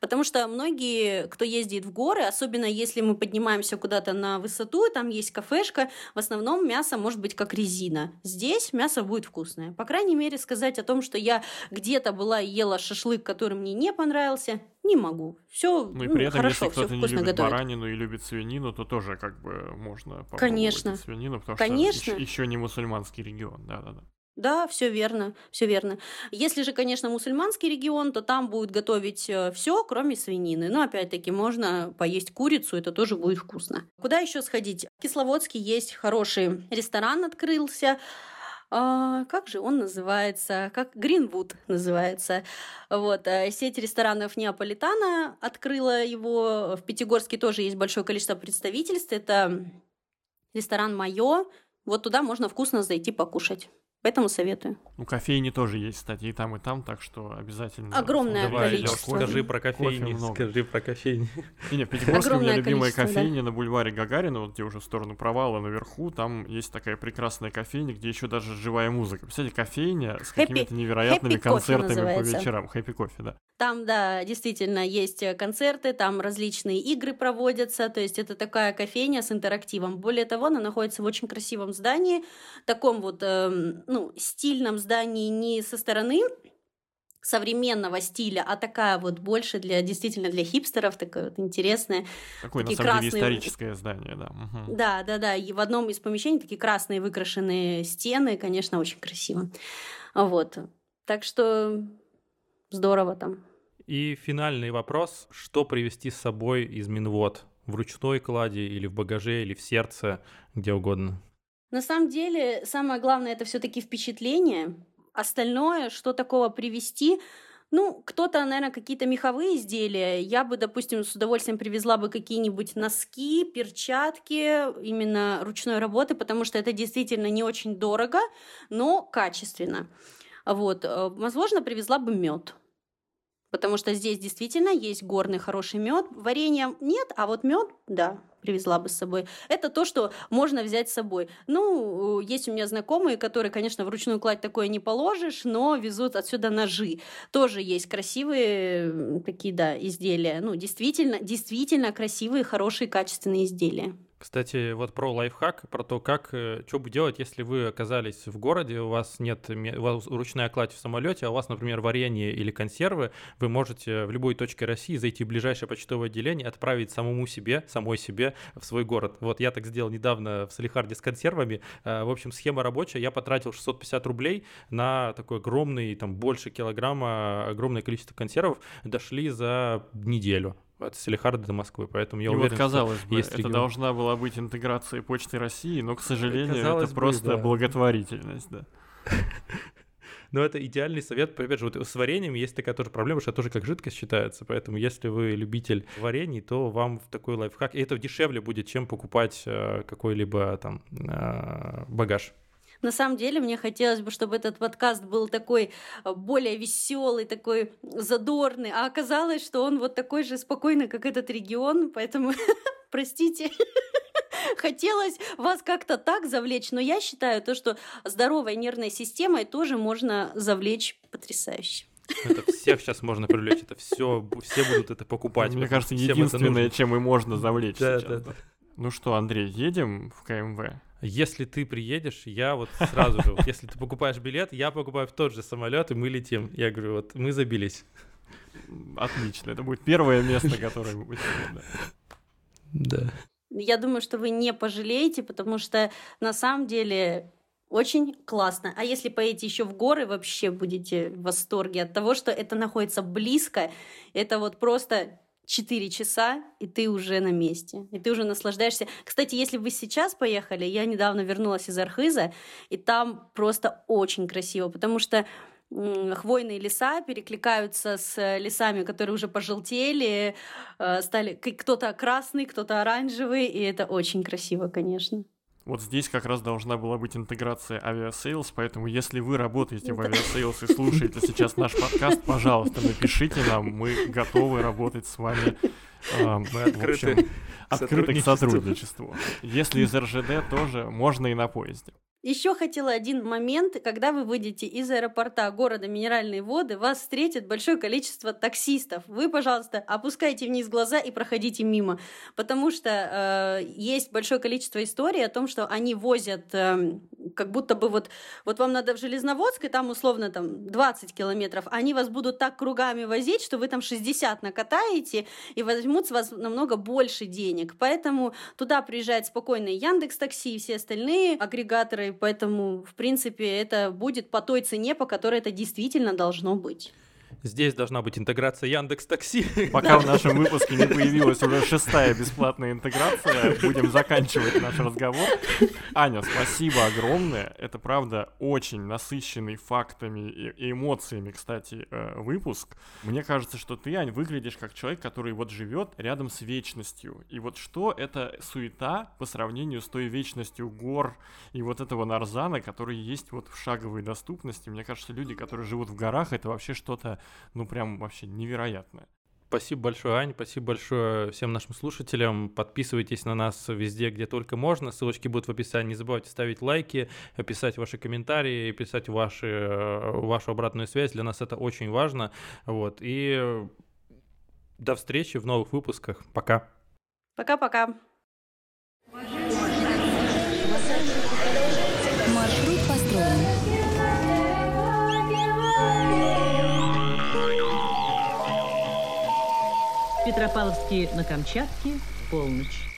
S1: Потому что многие, кто ездит в горы, особенно если мы поднимаемся куда-то на высоту, там есть кафешка, в основном мясо может быть как резина. Здесь мясо будет вкусное. По крайней мере, сказать о том, что я где-то была и ела шашлык, который мне не понравился, не могу. Все
S3: Ну и при этом,
S1: хорошо,
S3: если
S1: все
S3: кто-то не
S1: вкусно
S3: любит
S1: готовят.
S3: баранину и любит свинину, то тоже как бы можно попробовать
S1: Конечно.
S3: свинину, потому
S1: Конечно.
S3: что еще, не мусульманский регион, да-да-да.
S1: Да, все верно, все верно. Если же, конечно, мусульманский регион, то там будет готовить все, кроме свинины. Но опять-таки можно поесть курицу, это тоже будет вкусно. Куда еще сходить? В Кисловодске есть хороший ресторан открылся. А, как же он называется? Как Гринвуд называется. Вот. А сеть ресторанов Неаполитана открыла его. В Пятигорске тоже есть большое количество представительств. Это ресторан Майо. Вот туда можно вкусно зайти покушать. Поэтому советую.
S3: Ну, кофейни тоже есть, кстати, и там, и там, так что обязательно.
S1: Огромное
S4: Давай,
S1: количество.
S4: Скажи про кофейни, скажи про кофейни.
S3: Не, не, в Пятигорске у меня
S1: Огромное
S3: любимая
S1: количество, да.
S3: кофейня на бульваре Гагарина, вот где уже в сторону провала наверху, там есть такая прекрасная кофейня, где еще даже живая музыка. Представляете, кофейня с какими-то невероятными
S1: Happy
S3: концертами по вечерам. Хэппи кофе, да.
S1: Там, да, действительно есть э, концерты, там различные игры проводятся, то есть это такая кофейня с интерактивом. Более того, она находится в очень красивом здании, таком вот, эм, ну, стильном здании не со стороны современного стиля, а такая вот больше для действительно для хипстеров, такая вот интересная.
S3: Такое, на самом деле,
S1: красные-
S3: историческое здание, да. мгм.
S1: Да, да, да. И в одном из помещений такие красные выкрашенные стены, конечно, очень красиво. Вот. Так что здорово там.
S4: И финальный вопрос. Что привезти с собой из Минвод? В ручной кладе или в багаже, или в сердце, где угодно?
S1: На самом деле, самое главное это все-таки впечатление. Остальное, что такого привезти, ну, кто-то, наверное, какие-то меховые изделия. Я бы, допустим, с удовольствием привезла бы какие-нибудь носки, перчатки именно ручной работы, потому что это действительно не очень дорого, но качественно. Вот. э, Возможно, привезла бы мед. Потому что здесь действительно есть горный хороший мед. Варенья нет, а вот мед, да, привезла бы с собой. Это то, что можно взять с собой. Ну, э, есть у меня знакомые, которые, конечно, вручную кладь такое не положишь, но везут отсюда ножи. Тоже есть красивые такие, да, изделия. Ну, действительно, действительно красивые, хорошие, качественные изделия.
S4: Кстати, вот про лайфхак, про то, как, что бы делать, если вы оказались в городе, у вас нет, у вас ручная кладь в самолете, а у вас, например, варенье или консервы, вы можете в любой точке России зайти в ближайшее почтовое отделение, отправить самому себе, самой себе в свой город. Вот я так сделал недавно в Салихарде с консервами. Э, В общем, схема рабочая. Я потратил 650 рублей на такой огромный, там, больше килограмма, огромное количество консервов. Дошли за неделю от Салихарда до Москвы, поэтому я
S3: и
S4: уверен,
S3: вот,
S4: что
S3: казалось бы,
S4: есть
S3: это
S4: регион.
S3: должна была быть интеграция Почты России, но, к сожалению,
S4: Казалось
S3: это
S4: бы,
S3: просто
S4: да.
S3: благотворительность, да. <laughs>
S4: Но это идеальный совет. Опять же, вот с вареньем есть такая тоже проблема, что это тоже как жидкость считается. Поэтому, если вы любитель варений, то вам в такой лайфхак... И это дешевле будет, чем покупать э, какой-либо там э, багаж.
S1: На самом деле, мне хотелось бы, чтобы этот подкаст был такой э, более веселый, такой задорный, а оказалось, что он вот такой же спокойный, как этот регион, поэтому <laughs> простите. <laughs> Хотелось вас как-то так завлечь, но я считаю то, что здоровой нервной системой тоже можно завлечь потрясающе.
S4: Это всех сейчас можно привлечь. Это все, все будут это покупать.
S3: Мне кажется, единственное, чем и можно завлечь
S4: Да,
S3: сейчас.
S4: да,
S3: да. Ну что, Андрей, едем в КМВ?
S4: Если ты приедешь, я вот сразу же, вот если ты покупаешь билет, я покупаю в тот же самолет, и мы летим. Я говорю, вот мы забились.
S3: Отлично, это будет первое место, которое мы будем. да.
S4: Да.
S1: Я думаю, что вы не пожалеете, потому что на самом деле очень классно. А если поедете еще в горы, вообще будете в восторге от того, что это находится близко. Это вот просто 4 часа, и ты уже на месте. И ты уже наслаждаешься. Кстати, если вы сейчас поехали, я недавно вернулась из Архиза, и там просто очень красиво, потому что хвойные леса перекликаются с лесами, которые уже пожелтели, э, стали кто-то красный, кто-то оранжевый, и это очень красиво, конечно.
S3: Вот здесь как раз должна была быть интеграция Aviasales, поэтому если вы работаете в Aviasales и слушаете сейчас наш подкаст, пожалуйста, напишите нам, мы готовы работать с вами. эм,
S4: Мы
S3: в общем, открыты к
S4: сотрудничеству.
S3: Если из РЖД тоже, можно и на поезде.
S1: Еще хотела один момент, когда вы выйдете из аэропорта города Минеральные воды, вас встретит большое количество таксистов. Вы, пожалуйста, опускайте вниз глаза и проходите мимо, потому что э, есть большое количество историй о том, что они возят, э, как будто бы вот, вот вам надо в Железноводск, и там условно там 20 километров, они вас будут так кругами возить, что вы там 60 накатаете и возьмут с вас намного больше денег. Поэтому туда приезжает спокойно Яндекс Такси и все остальные агрегаторы поэтому, в принципе, это будет по той цене, по которой это действительно должно быть.
S4: Здесь должна быть интеграция Яндекс Такси.
S3: Пока в <laughs> нашем выпуске не появилась уже шестая бесплатная интеграция, будем заканчивать наш разговор. Аня, спасибо огромное. Это, правда, очень насыщенный фактами и эмоциями, кстати, э, выпуск. Мне кажется, что ты, Ань, выглядишь как человек, который вот живет рядом с вечностью. И вот что это суета по сравнению с той вечностью гор и вот этого Нарзана, который есть вот в шаговой доступности. Мне кажется, люди, которые живут в горах, это вообще что-то ну прям вообще невероятное.
S4: Спасибо большое, Ань, спасибо большое всем нашим слушателям. Подписывайтесь на нас везде, где только можно. Ссылочки будут в описании. Не забывайте ставить лайки, писать ваши комментарии, писать ваши, э, вашу обратную связь. Для нас это очень важно. Вот. И до встречи в новых выпусках. Пока.
S1: Пока-пока.
S2: Петропавловске на Камчатке, полночь.